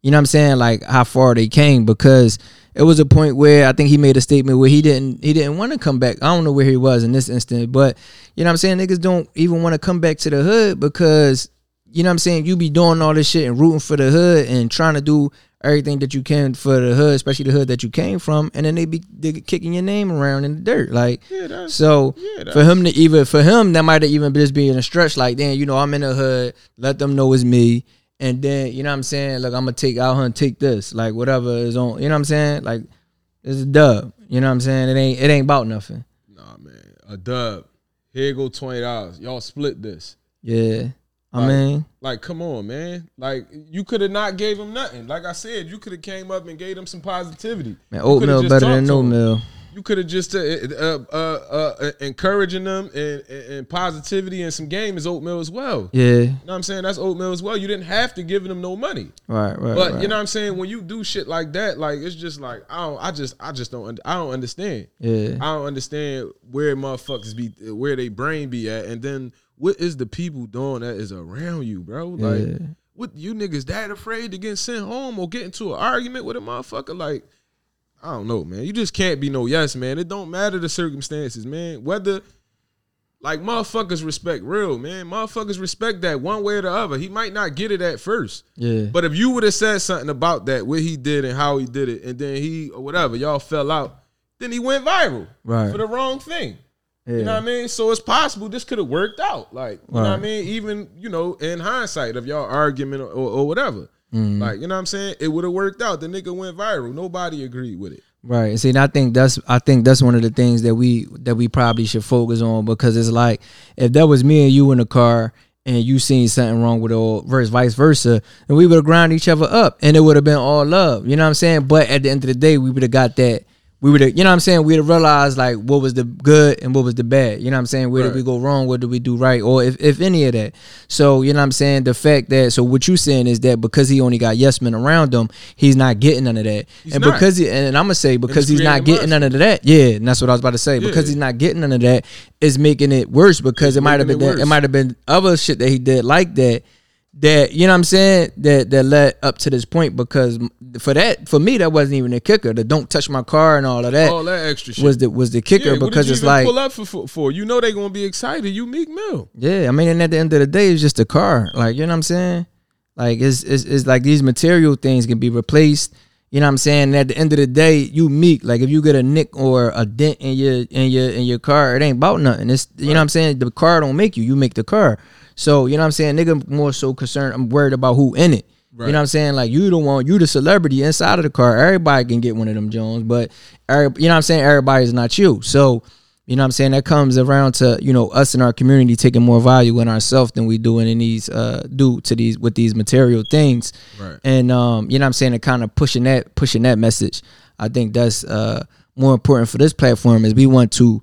you know what I'm saying, like how far they came because it was a point where I think he made a statement where he didn't he didn't want to come back. I don't know where he was in this instant, but you know what I'm saying. Niggas don't even want to come back to the hood because you know what I'm saying. You be doing all this shit and rooting for the hood and trying to do everything that you can for the hood, especially the hood that you came from, and then they be they kicking your name around in the dirt, like. yeah, So Yeah, for him to even for him that might have even just been a stretch like then you know I'm in the hood let them know it's me and then you know what I'm saying like I'm gonna take out here and take this like whatever is on you know what I'm saying like it's a dub you know what I'm saying it ain't it ain't about nothing nah, man. A dub. Here go twenty dollars. Y'all split this. yeah I mean Like, come on, man. Like, you could have not gave him nothing. Like I said, you could have came up and gave him some positivity. man oatmeal better than to no meal You could have just uh, uh, uh, uh, encouraging them and, and, and positivity and some game is oatmeal as well. yeah You know what I'm saying? That's oatmeal as well. You didn't have to give them no money. right right But right. you know what I'm saying? When you do shit like that, like it's just like I don't I just I just don't I don't understand. yeah I don't understand where motherfuckers be where they brain be at and then what is the people doing that is around you, bro? Like Yeah. what you niggas that afraid to get sent home or get into an argument with a motherfucker? Like, I don't know, man. You just can't be no yes, man. It don't matter the circumstances, man. Whether like motherfuckers respect real, man. Motherfuckers respect that one way or the other. He might not get it at first. yeah But if you would have said something about that, what he did and how he did it, and then he or whatever, y'all fell out, then he went viral Right. for the wrong thing. yeah You know what I mean? So it's possible this could have worked out. Like, you know what I mean? Even, you know, in hindsight of y'all argument or, or, or whatever. Mm-hmm. Like, you know what I'm saying? It would have worked out. The nigga went viral. Nobody agreed with it. Right. See, and I think that's I think that's one of the things that we that we probably should focus on because it's like if that was me and you in the car and you seen something wrong with it or versus vice versa, and we would have ground each other up and it would have been all love. You know what I'm saying? But at the end of the day, we would have got that. We would have, you know what I'm saying? We'd have realized like what was the good and what was the bad. You know what I'm saying? Where did we go wrong? What did we do right? Or if, if any of that. So, you know what I'm saying? The fact that, so what you saying is that because he only got yes men around him, he's not getting none of that. He's and not. because he, and I'm gonna say because he's not getting none of that. Yeah, and that's what I was about to say. Because he's not getting none of that is making it worse because it might have been that, it might have been other shit that he did like that that you know what I'm saying that that led up to this point because for that for me that wasn't even a kicker. The don't touch my car and all of that All that extra shit. was the was the kicker Yeah, because it's like pull up for, for? You know they're gonna be excited. You Meek Mill. yeah, I mean, and at the end of the day, it's just a car. Like, you know what I'm saying? Like, it's, it's, it's like these material things can be replaced. You know what I'm saying? And at the end of the day, you meek. Like, if you get a nick or a dent in your in your in your car, it ain't about nothing. It's you know what I'm saying. The car don't make you. You make the car. So you know what I'm saying. Nigga, more so concerned. I'm worried about who in it. You know what I'm saying? Like you the one, you the celebrity inside of the car. Everybody can get one of them Jones, but every, you know what I'm saying? Everybody's not you. So you know what I'm saying? That comes around to, you know, us in our community taking more value in ourselves than we do in these uh do to these with these material things. Right. And um, you know what I'm saying, and kind of pushing that pushing that message. I think that's uh more important for this platform is we want to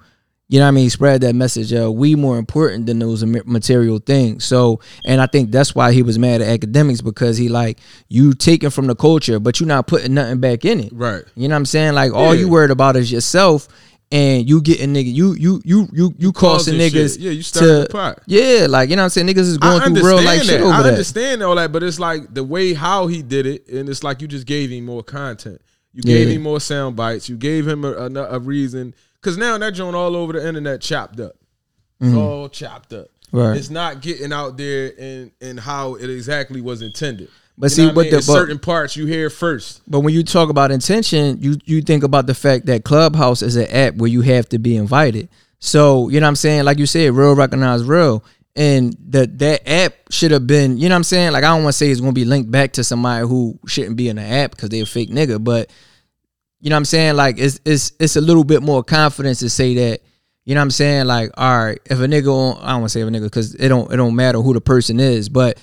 you know what I mean? Spread that message. Uh, we more important than those material things. So, and I think that's why he was mad at Akademiks because he like you taking from the culture, but you're not putting nothing back in it. Right. You know what I'm saying? Like all Yeah. you worried about is yourself, and you getting nigga, you you you you you causing niggas. shit. Yeah, you starting to the pot. Yeah, like you know what I'm saying. Niggas is going through real life shit over I that. understand all that, but it's like the way how he did it, and it's like you just gave him more content. You gave Yeah. him more sound bites. You gave him a, a, a reason, because now that joint all over the internet chopped up. It's mm-hmm. all chopped up. Right. It's not getting out there and and how it exactly was intended. But You see, what I mean? the- but- certain parts you hear first. But when you talk about intention, you you think about the fact that Clubhouse is an app where you have to be invited. So you know what I'm saying, like you said, real recognize real, and that that app should have been, you know what I'm saying. Like I don't want to say it's going to be linked back to somebody who shouldn't be in the app because they're a fake nigga, but you know what I'm saying. Like it's it's it's a little bit more confidence to say that. You know what I'm saying? Like, all right, if a nigga, on, I don't want to say if a nigga because it don't it don't matter who the person is, but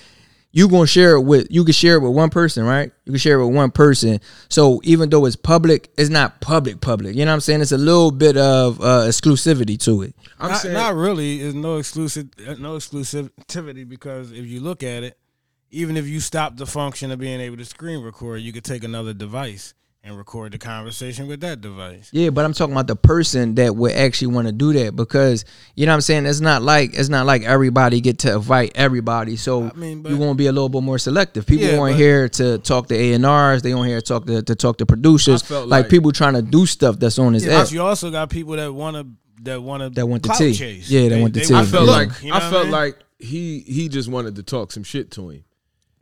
you gonna share it with you can share it with one person, right? You can share it with one person. So even though it's public, it's not public public. You know what I'm saying? It's a little bit of uh, exclusivity to it. I'm not, saying not really. There's no exclusive, uh, no exclusivity because if you look at it, even if you stop the function of being able to screen record, you could take another device and record the conversation with that device. Yeah, but I'm talking about the person that would actually want to do that because you know what I'm saying. It's not like it's not like everybody get to invite everybody. So I mean, but- you want to be a little bit more selective. People Yeah, want but- here to talk to A and R's. They want here to talk to, to talk to producers. I felt like, like- people trying to do stuff that's on his Yeah, app. but you also got people that want to that want to That want the clout tea. chase. Yeah, they want the tea. I felt Yeah. like you know I what felt mean? like he he just wanted to talk some shit to him.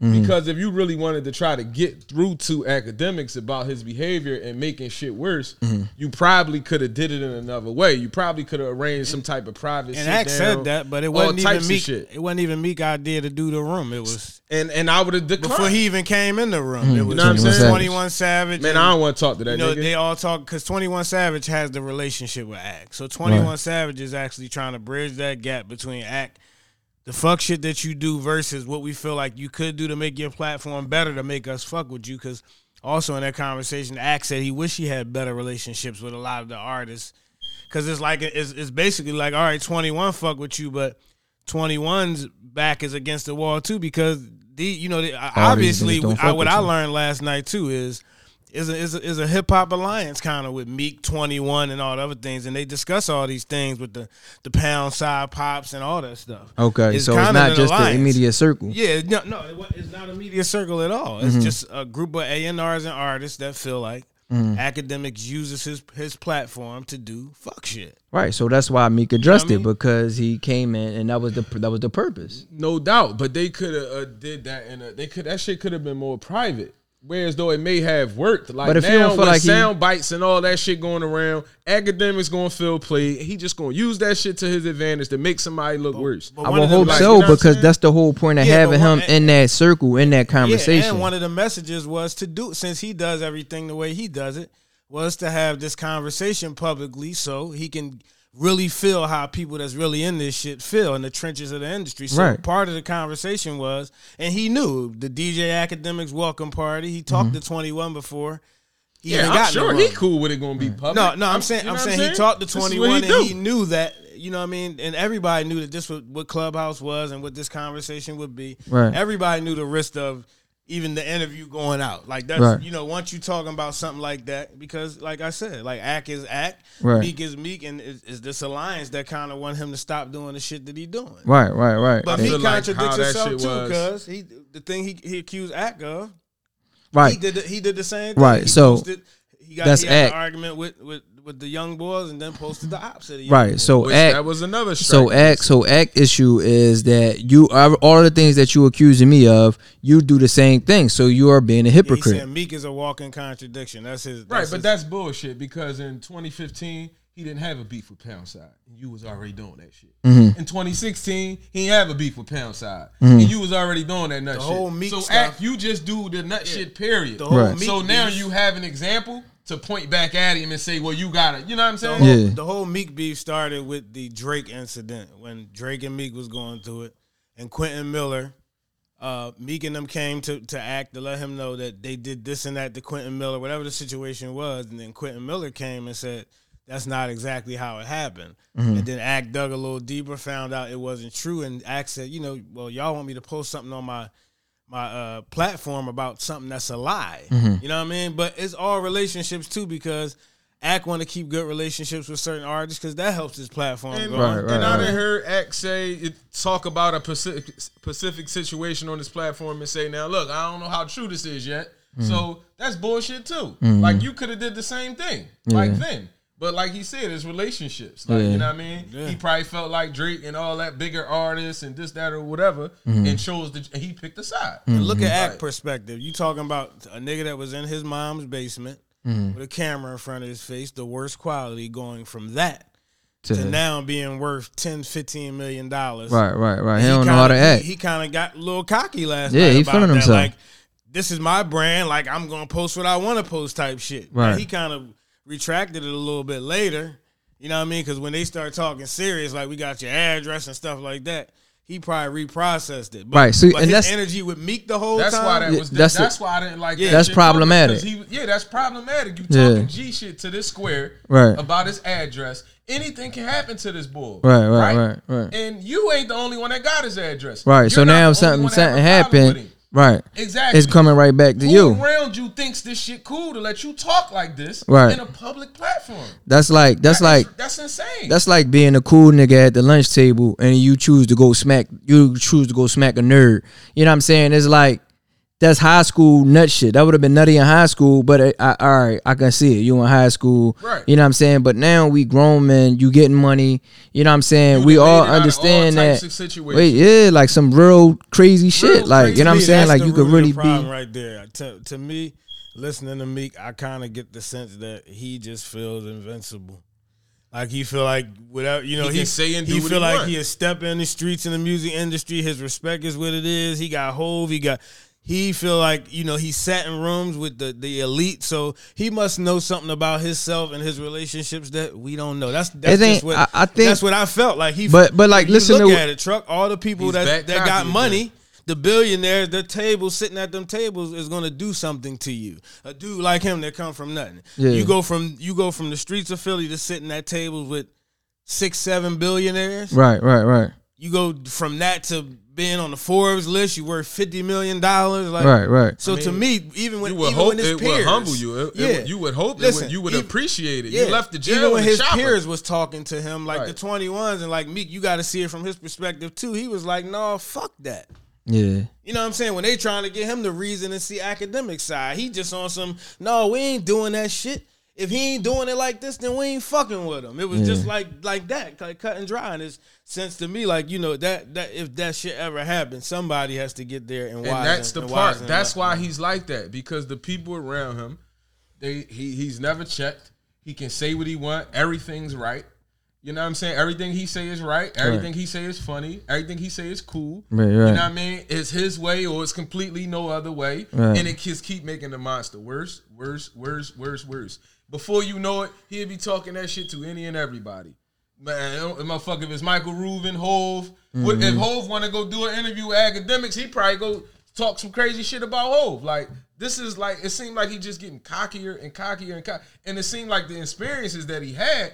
Mm-hmm. Because if you really wanted to try to get through to Akademiks about his behavior and making shit worse, Mm-hmm. you probably could have did it in another way. You probably could have arranged some type of private. And sit Axe said that, but it wasn't even of Meek. shit. It wasn't even Meek idea to do the room. It was And and I would have declined. before he even came in the room. It was know what I'm saying? Twenty One Savage. Man, and- I don't want to talk to that you know, nigga. they all talk because Twenty One Savage has the relationship with Ak. So Twenty One Savage is actually trying to bridge that gap between Ak, the fuck shit that you do versus what we feel like you could do to make your platform better to make us fuck with you. Because also in that conversation, Ak said he wish he had better relationships with a lot of the artists. Because it's like it's, it's basically like all right, Twenty One fuck with you, but 21's back is against the wall too because the you know the, obviously I, what I learned last night too is is a, is a, is a hip hop alliance kind of with Meek 21 and all the other things and they discuss all these things with the the pound side pops and all that stuff. Okay, It's so it's not an just the immediate circle. Yeah, no, no, it it's not a media circle at all. It's Mm-hmm. just a group of A&Rs and artists that feel like Mm-hmm. Akademiks uses his his platform to do fuck shit. Right, so that's why Meek addressed I mean? it because he came in and that was the that was the purpose. No doubt, but they could have uh, did that in a. They could that shit could have been more private. Whereas though it may have worked, like But if now you don't feel with like he- sound bites and all that shit going around, Akademiks gonna feel played. He just gonna use that shit to his advantage to make somebody look worse. but I one would hope like, so you know because that's the whole point of Yeah, having one- him in that circle in that conversation. Yeah, and one of the messages was to do since he does everything the way he does it was to have this conversation publicly so he can really feel how people that's really in this shit feel in the trenches of the industry. So Right. part of the conversation was, and he knew the DJ Akademiks welcome party. He talked Mm-hmm. to Twenty One before. He yeah, I'm got sure he cool with it gonna be public. No, no, I'm saying, you know I'm what saying, he talked to 21 and do. he knew that, you know what I mean? And everybody knew that this was what Clubhouse was and what this conversation would be. Right. Everybody knew the risk of even the interview going out. Like that's, Right. you know, once you talking about something like that, because like I said, like Ak is Ak, Right. meek is meek, and is, is this alliance that kind of want him to stop doing the shit that he doing. right, right, right, But I he feel like contradicts how himself too, because he the thing he, he accused Ak of, right. he did the, he did the same thing. Right, He so posted, he got that's he had act. an argument with, with with the young boys and then posted the opposite. Of the young Right. boys. So Which act that was another. so strike. Ak so Ak issue is that you are all the things that you accusing me of, you do the same thing. So you are being a hypocrite. said Meek is a walking contradiction. That's his. Right, but his- that's bullshit because in 2015 he didn't have a beef with Pound Side. And you was already doing that shit. Mm-hmm. In 2016, he didn't have a beef with Pound Side. And you was already doing that nut The shit. whole Meek so stuff- Ak, you just do the nut shit, period. the whole Right. Meek so now beef- you have an example to point back at him and say, well, you got it. You know what I'm The saying? whole, Yeah. the whole Meek beef started with the Drake incident when Drake and Meek was going through it, and Quentin Miller, uh, Meek and them came to to Ak to let him know that they did this and that to Quentin Miller, whatever the situation was, and then Quentin Miller came and said that's not exactly how it happened, and then Ak dug a little deeper, found out it wasn't true, and Ak said, you know, well, y'all want me to post something on my my uh, platform about something that's a lie. You know what I mean? But it's all relationships too because Ak want to keep good relationships with certain artists because that helps his platform And, go. Right, right, and I right. done heard Ak say it, talk about a Pacific, Pacific situation on this platform and say, now look, I don't know how true this is yet. Mm-hmm. So that's bullshit too. Like you could have did the same thing like then. But like he said, it's relationships. Like Yeah. you know what I mean. Yeah. He probably felt like Drake and all that bigger artists and this, that, or whatever, Mm-hmm. and chose that He picked a side. And look at Ak Right. perspective. You talking about a nigga that was in his mom's basement Mm-hmm. with a camera in front of his face, the worst quality, going from that To- to now being worth 10, 15 million dollars. Right, right, right. He, He don't know how to act. He, kind of got a little cocky last Yeah, night. he about feeling himself. Like, this is my brand. Like, I'm gonna post what I want to post, type shit. Right. Now, he kind of retracted it a little bit later. You know what I mean? Because when they start talking serious, like we got your address and stuff like that, he probably reprocessed it. But, Right, so- but and his that's- energy with Meek the whole time. That's time. why that was. that's That's, it. why I didn't like. Yeah. that That's problematic. He, yeah, that's problematic. You Yeah. talking G shit to this square Right. about his address. Anything can happen to this bull. Right, right, right, right. And you ain't the only one that got his address. Right. You're so now something one that have something a problem with happened. Right. Exactly. It's coming right back to Who you. around you thinks this shit cool to let you talk like this Right. in a public platform? That's like that's That like is- that's insane. That's like being a cool nigga at the lunch table and you choose to go smack you choose to go smack a nerd. You know what I'm saying? It's like that's high school nut shit. That would have been nutty in high school, but I, I, all right, I can see it. You in high school, Right. You know what I'm saying? But now we grown men. You getting money. You know what I'm saying? You we all made it out of all understand types that. of. Wait, yeah, like some real crazy shit. like crazy. you know what I'm saying? that's Like you root could really be. right there. To to me, listening to Meek, I kind of get the sense that he just feels invincible. Like he feel like without you know He he, can say and do he what feel he like want. he a step in the streets in the music industry. His respect is what it is. He got Hov. He got. He feel like you know he sat in rooms with the the elite, so he must know something about himself and his relationships that we don't know. That's that's just what I- I think- that's what I felt like. He But- but, like, you listen look to- at it, truck. All the people that back that got cocky again. money the billionaires, the tables sitting at them tables is gonna do something to you. A dude like him that come from nothing. Yeah. You go from you go from the streets of Philly to sitting at tables with six, seven billionaires. Right, right, right, You go from that to being on the Forbes list. You worth fifty million dollars. Like right, right. So to me, even when you would even hope when his it peers, would humble you. It- it yeah, would- you would hope it Listen, would, you would even- appreciate it. yeah, You left the jail Even when his chopper. peers was talking to him, like Right. the twenty ones and like Meek, you got to see it from his perspective too. He was like, "No, fuck that." Yeah. You know what I'm saying? When they trying to get him the reason and see academic side, he just on some. No, we ain't doing that shit. If he ain't doing it like this, then we ain't fucking with him. It was just like like that, like cut and dry. And it's sense to me like you know that that if that shit ever happens, somebody has to get there and and that's the and part. That's up. why he's like that because the people around him, they he he's never checked. He can say what he want. Everything's right. You know what I'm saying? Everything he say is right. Everything he say is funny. Everything he say is cool. Right, You know what I mean? It's his way or it's completely no other way. Right. And it just keep making the monster worse, worse, worse, worse, worse. Before you know it, he'll be talking that shit to any and everybody. Man, motherfucker, if it's Michael Rubin, Hov, Mm-hmm. if Hov want to go do an interview with Akademiks, he probably go talk some crazy shit about Hov. Like this is like it seemed like he just getting cockier and cockier and cock, and it seemed like the experiences that he had,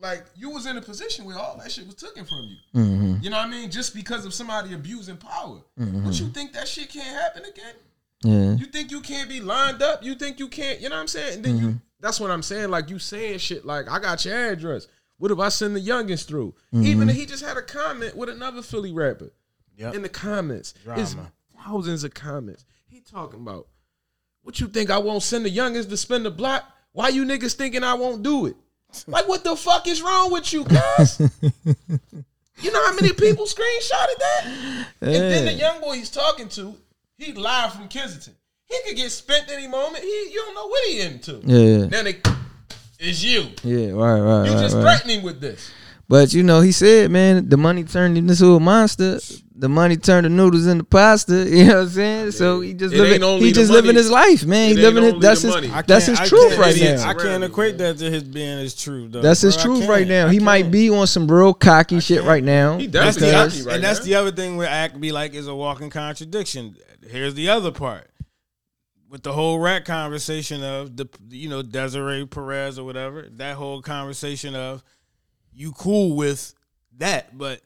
like you was in a position where all that shit was taken from you. Mm-hmm. You know what I mean? Just because of somebody abusing power, but you think that shit can't happen again? Yeah. You think you can't be lined up? You think you can't? You know what I'm saying? And then Mm-hmm. you that's what I'm saying. Like you saying shit like I got your address. What if I send the youngins through? Mm-hmm. Even if he just had a comment with another Philly rapper Yep. in the comments. It's thousands of comments. He talking about what you think I won't send the youngins to spin the block? Why you niggas thinking I won't do it? Like what the fuck is wrong with you guys? you know how many people screenshotted that? And then the young boy he's talking to, he live from Kensington. He could get spent any moment. He you don't know what he into. Yeah. Then they it's you. Yeah, right, right, You right, just right. threatening with this. But you know, he said, man, the money turned him into a monster. The money turned the noodles into pasta. You know what I'm saying? So he just It living. He just money. living his life, man. It He living his. That's his. money. That's his I truth right idiots now. I can't equate that to his being his truth. Though. That's his Bro, truth right now. He might be on some real cocky shit right now. He That's definitely the, because- cocky right and that's now. the other thing where Ak be like is a walking contradiction. Here's the other part. With the whole rat conversation of the you know Desiree Perez or whatever, that whole conversation of you cool with that, but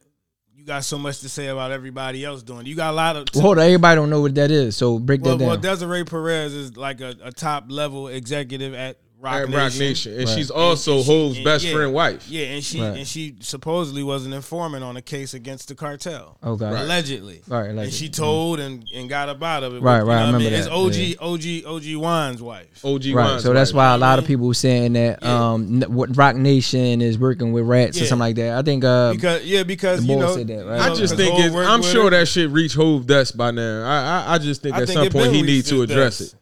you got so much to say about everybody else doing. it. You got a lot of Well, hold on, everybody don't know what that is. So break well, that down. well. Desiree Perez is like a, a top level executive at Roc at Nation. Roc Nation, and Right. she's also And she- Hov's and- best yeah. friend wife. Yeah, and she Right. and she supposedly was an informant on a case against the cartel. Okay. Right. Allegedly. Right, And she told and, and got up out of it. Right, You right, I what remember mean? that, It's OG, OG, OG Juan's wife. OG Right, Juan's so that's wife. why a lot of people were saying that Yeah. um, what Roc Nation is working with rats or something like that. I think uh, Because yeah, because The you know, said that, right? I just think it's, I'm sure her. that shit reached Hov dust by now. I I, I just think I at think some point he reached needs to address it.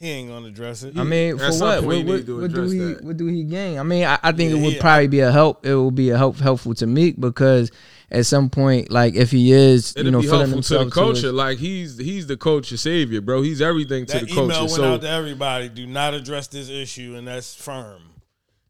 He ain't gonna address it. I mean, At for some what? What, what, what do he? that. What do he gain? I mean, I, I think Yeah, it would he- probably be a help. It will be a help helpful to Meek because at some point, like if he is, It'll you know, be feeling helpful to the himself culture. his- like he's he's the culture savior, bro. He's everything to the culture. that the email culture. went So out to everybody. Do not address this issue, and that's firm.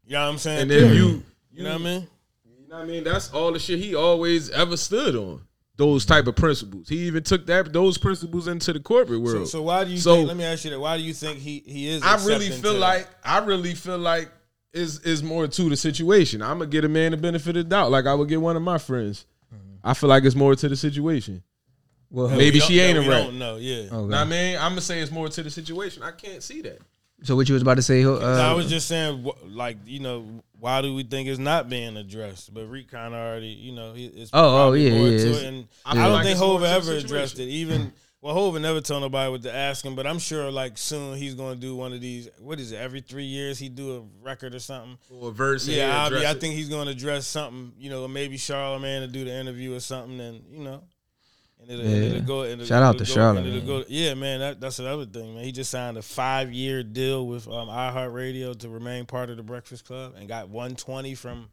You know what I'm saying? and then you you know what I mean? You know what I mean? That's all the shit he always ever stood on. Those type of principles. He even took that those principles into the corporate world. so why do you So- think? Let me ask you that. Why do you think he he is? I really feel to- like I really feel like is is more to the situation. I'm gonna get a man the benefit of the doubt, like I would get one of my friends. I feel like it's more to the situation. Well, that maybe we she ain't that a we rat. Don't know. Yeah. okay. Know I mean, I'm gonna say it's more to the situation. I can't see that. So what you was about to say? Uh, I was just saying, like you know, why do we think it's not being addressed? But Reek kind of already, you know, he- it's Oh, oh, probably yeah, more yeah, to it's- it. And I I, don't like think it's more Hova ever addressed it. Even well, Hova never told nobody what to ask him. But I'm sure, like soon, he's going to do one of these. What is it? Every three years, he do a record or something. Or a verse. Yeah, I, I think he's going to address something. You know, maybe Charlamagne to do the interview or something. And you know. It'll, Yeah. it'll go, it'll, Shout out to it'll go- yeah, man, that, that's another thing, man. He just signed a five year deal with um, iHeartRadio to remain part of the Breakfast Club and got 120 from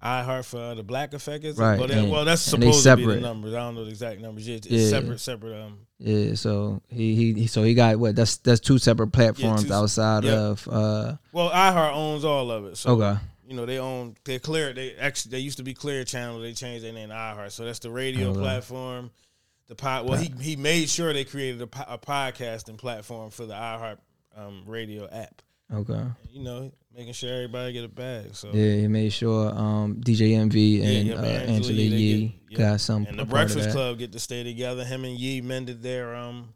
iHeart for uh, the Black Effect. Right, Well, that- well, that's supposed to be the separate. numbers. I don't know the exact numbers. Yeah, it's, it's Yeah. separate, separate. Um, yeah, so he, he so he got what? That's that's two separate platforms two- outside yep. of. uh well, iHeart owns all of it. So Okay. you know they own they clear they actually they used to be Clear Channel. They changed their name to iHeart. So that's the radio Okay. platform. The pod. Well, he he made sure they created a, a podcasting platform for the iHeart um, radio app. Okay. You know, making sure everybody get a bag. So Yeah, he made sure um DJ Envy and yeah, uh, Angela Yee get- yeah. got some. and the a part of Breakfast. Club get to stay together. Him and Yee mended their um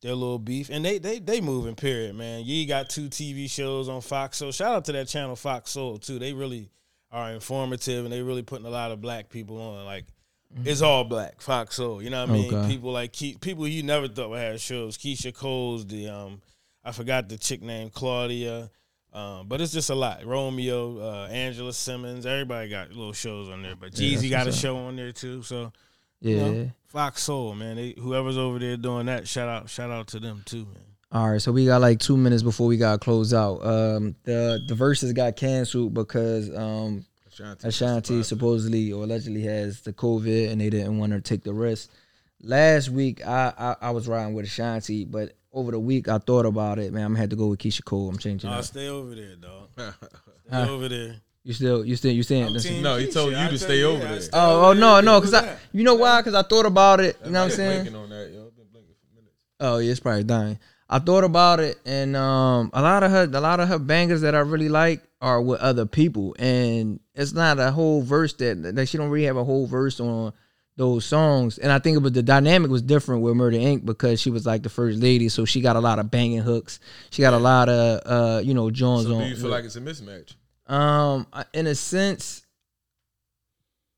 their little beef, and they they they moving. Period, man. Yee got two TV shows on Fox. So shout out to that channel Fox Soul too. They really are informative, and they really putting a lot of black people on. Like it's all black Fox Soul. You know what I mean? Okay. People like Ke- people you never thought would have shows. Keyshia Cole's the um I forgot the chick named Claudia. Um, but it's just a lot. Romeo, uh, Angela Simmons, everybody got little shows on there. But Yeah, Jeezy that's got a show on there too. So Yeah. you know, Fox Soul, man. They, whoever's over there doing that, shout out, shout out to them too, man. All right, so we got like two minutes before we got to close out. Um, the the verses got canceled because um, Ashanti, Ashanti supposedly or allegedly has the COVID and they didn't want to take the risk. Last week I, I I was riding with Ashanti, but over the week I thought about it. Man, I'm gonna have to go with Keyshia Cole. I'm changing. Nah, up. stay over there, dog. Stay Huh? over there. You still you still you staying? I'm No, he told you I to tell stay you, over yeah, there. stay Oh, over oh there. no, no, because I you know why? Because I thought about it. You know what I'm saying? on that, yo. Been for. Oh yeah, it's probably dying. I thought about it, and um, a lot of her, a lot of her bangers that I really like are with other people, and it's not a whole verse that that she don't really have a whole verse on those songs. And I think it was the dynamic was different with Murder Inc. because she was like the first lady, so she got a lot of banging hooks. She got a lot of uh, you know, Jones So on. do you feel like it's a mismatch? Um, in a sense,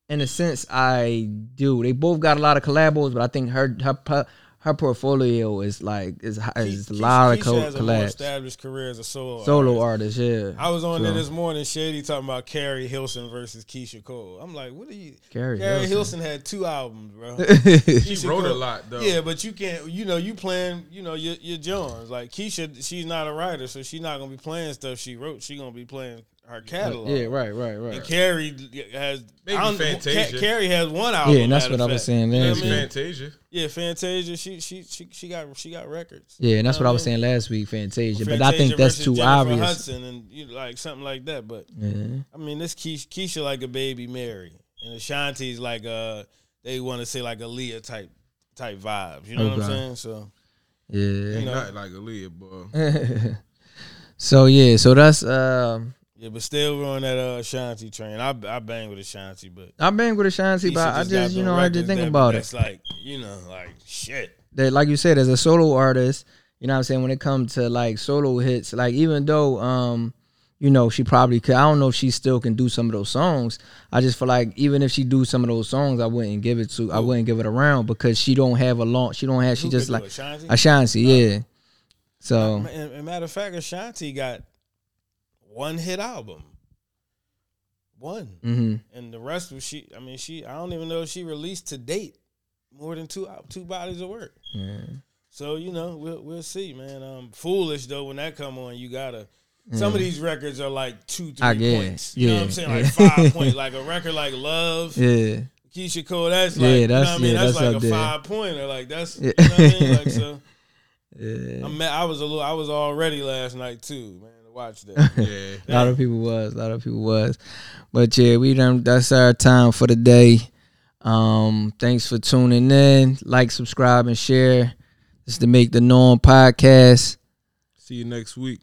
in a sense, I do. They both got a lot of collabos, but I think her her her portfolio is like is is a Keyshia- lot of Keyshia co- has a more collabs. established career as a solo Solo artist. artists, yeah. I was on there this morning, Shady talking about Keri Hilson versus Keyshia Cole. I'm like, what are you? Keri Keri Hilson. Hilson had two albums, bro. She Keyshia wrote a lot though. Yeah, but you can't. You know, you playing. You know, your your Jones. Like Keyshia, she's not a writer, so she's not gonna be playing stuff she wrote. She gonna be playing her catalog. yeah, right, right, And right. Keri has Maybe I don't- Fantasia. Ca- Keri has one album. Yeah, and that's what I was fact. saying You know last week. Fantasia. Yeah, Fantasia. She she she she got she got records. Yeah, and that's You what know I was saying last week, Fantasia. But I think that's versus too Jennifer obvious. Hudson and you know, like something like that. But Yeah. I mean, this Keyshia, Keyshia like a baby Mary, and Ashanti's like a they want to say like Aaliyah type type vibes. You know what I'm saying? So Yeah. You know. Not like Aaliyah, boy. so yeah, so that's um yeah, but still we're on that uh, Ashanti train. I I bang with Ashanti, but I bang with Ashanti, but I just you know I just think that- about it. It's like you know like shit. that like you said as a solo artist You know what I'm saying? When it comes to like solo hits, like even though um, you know, she probably could I don't know if she still can do some of those songs. I just feel like even if she do some of those songs, I wouldn't give it to I wouldn't give it around because she don't have a long she don't have she Who just like it, Shanti? Ashanti, yeah. So And, and matter of fact, Ashanti got one hit album. One. hmm And the rest was she I mean, she I don't even know if she released to date more than two al- two bodies of work. yeah. So, you know, we'll we'll see, man. Um foolish though, when that come on, you gotta some of these records are like two, three I points. You know what Yeah. I'm saying? Like Yeah. five point, like a record like Love. Yeah. Keyshia Cole, that's Yeah, like you know that's- what I mean? yeah, that's, that's like a there. five pointer. Like that's Yeah. you know what I mean? Like so Yeah. I'm I was a little I was already last night too, man, watch that. Yeah. A lot of people was, a lot of people was. But yeah, we done that's our time for the day. Um, thanks for tuning in. Like, subscribe, and share. This is the Make the Norm podcast. See you next week.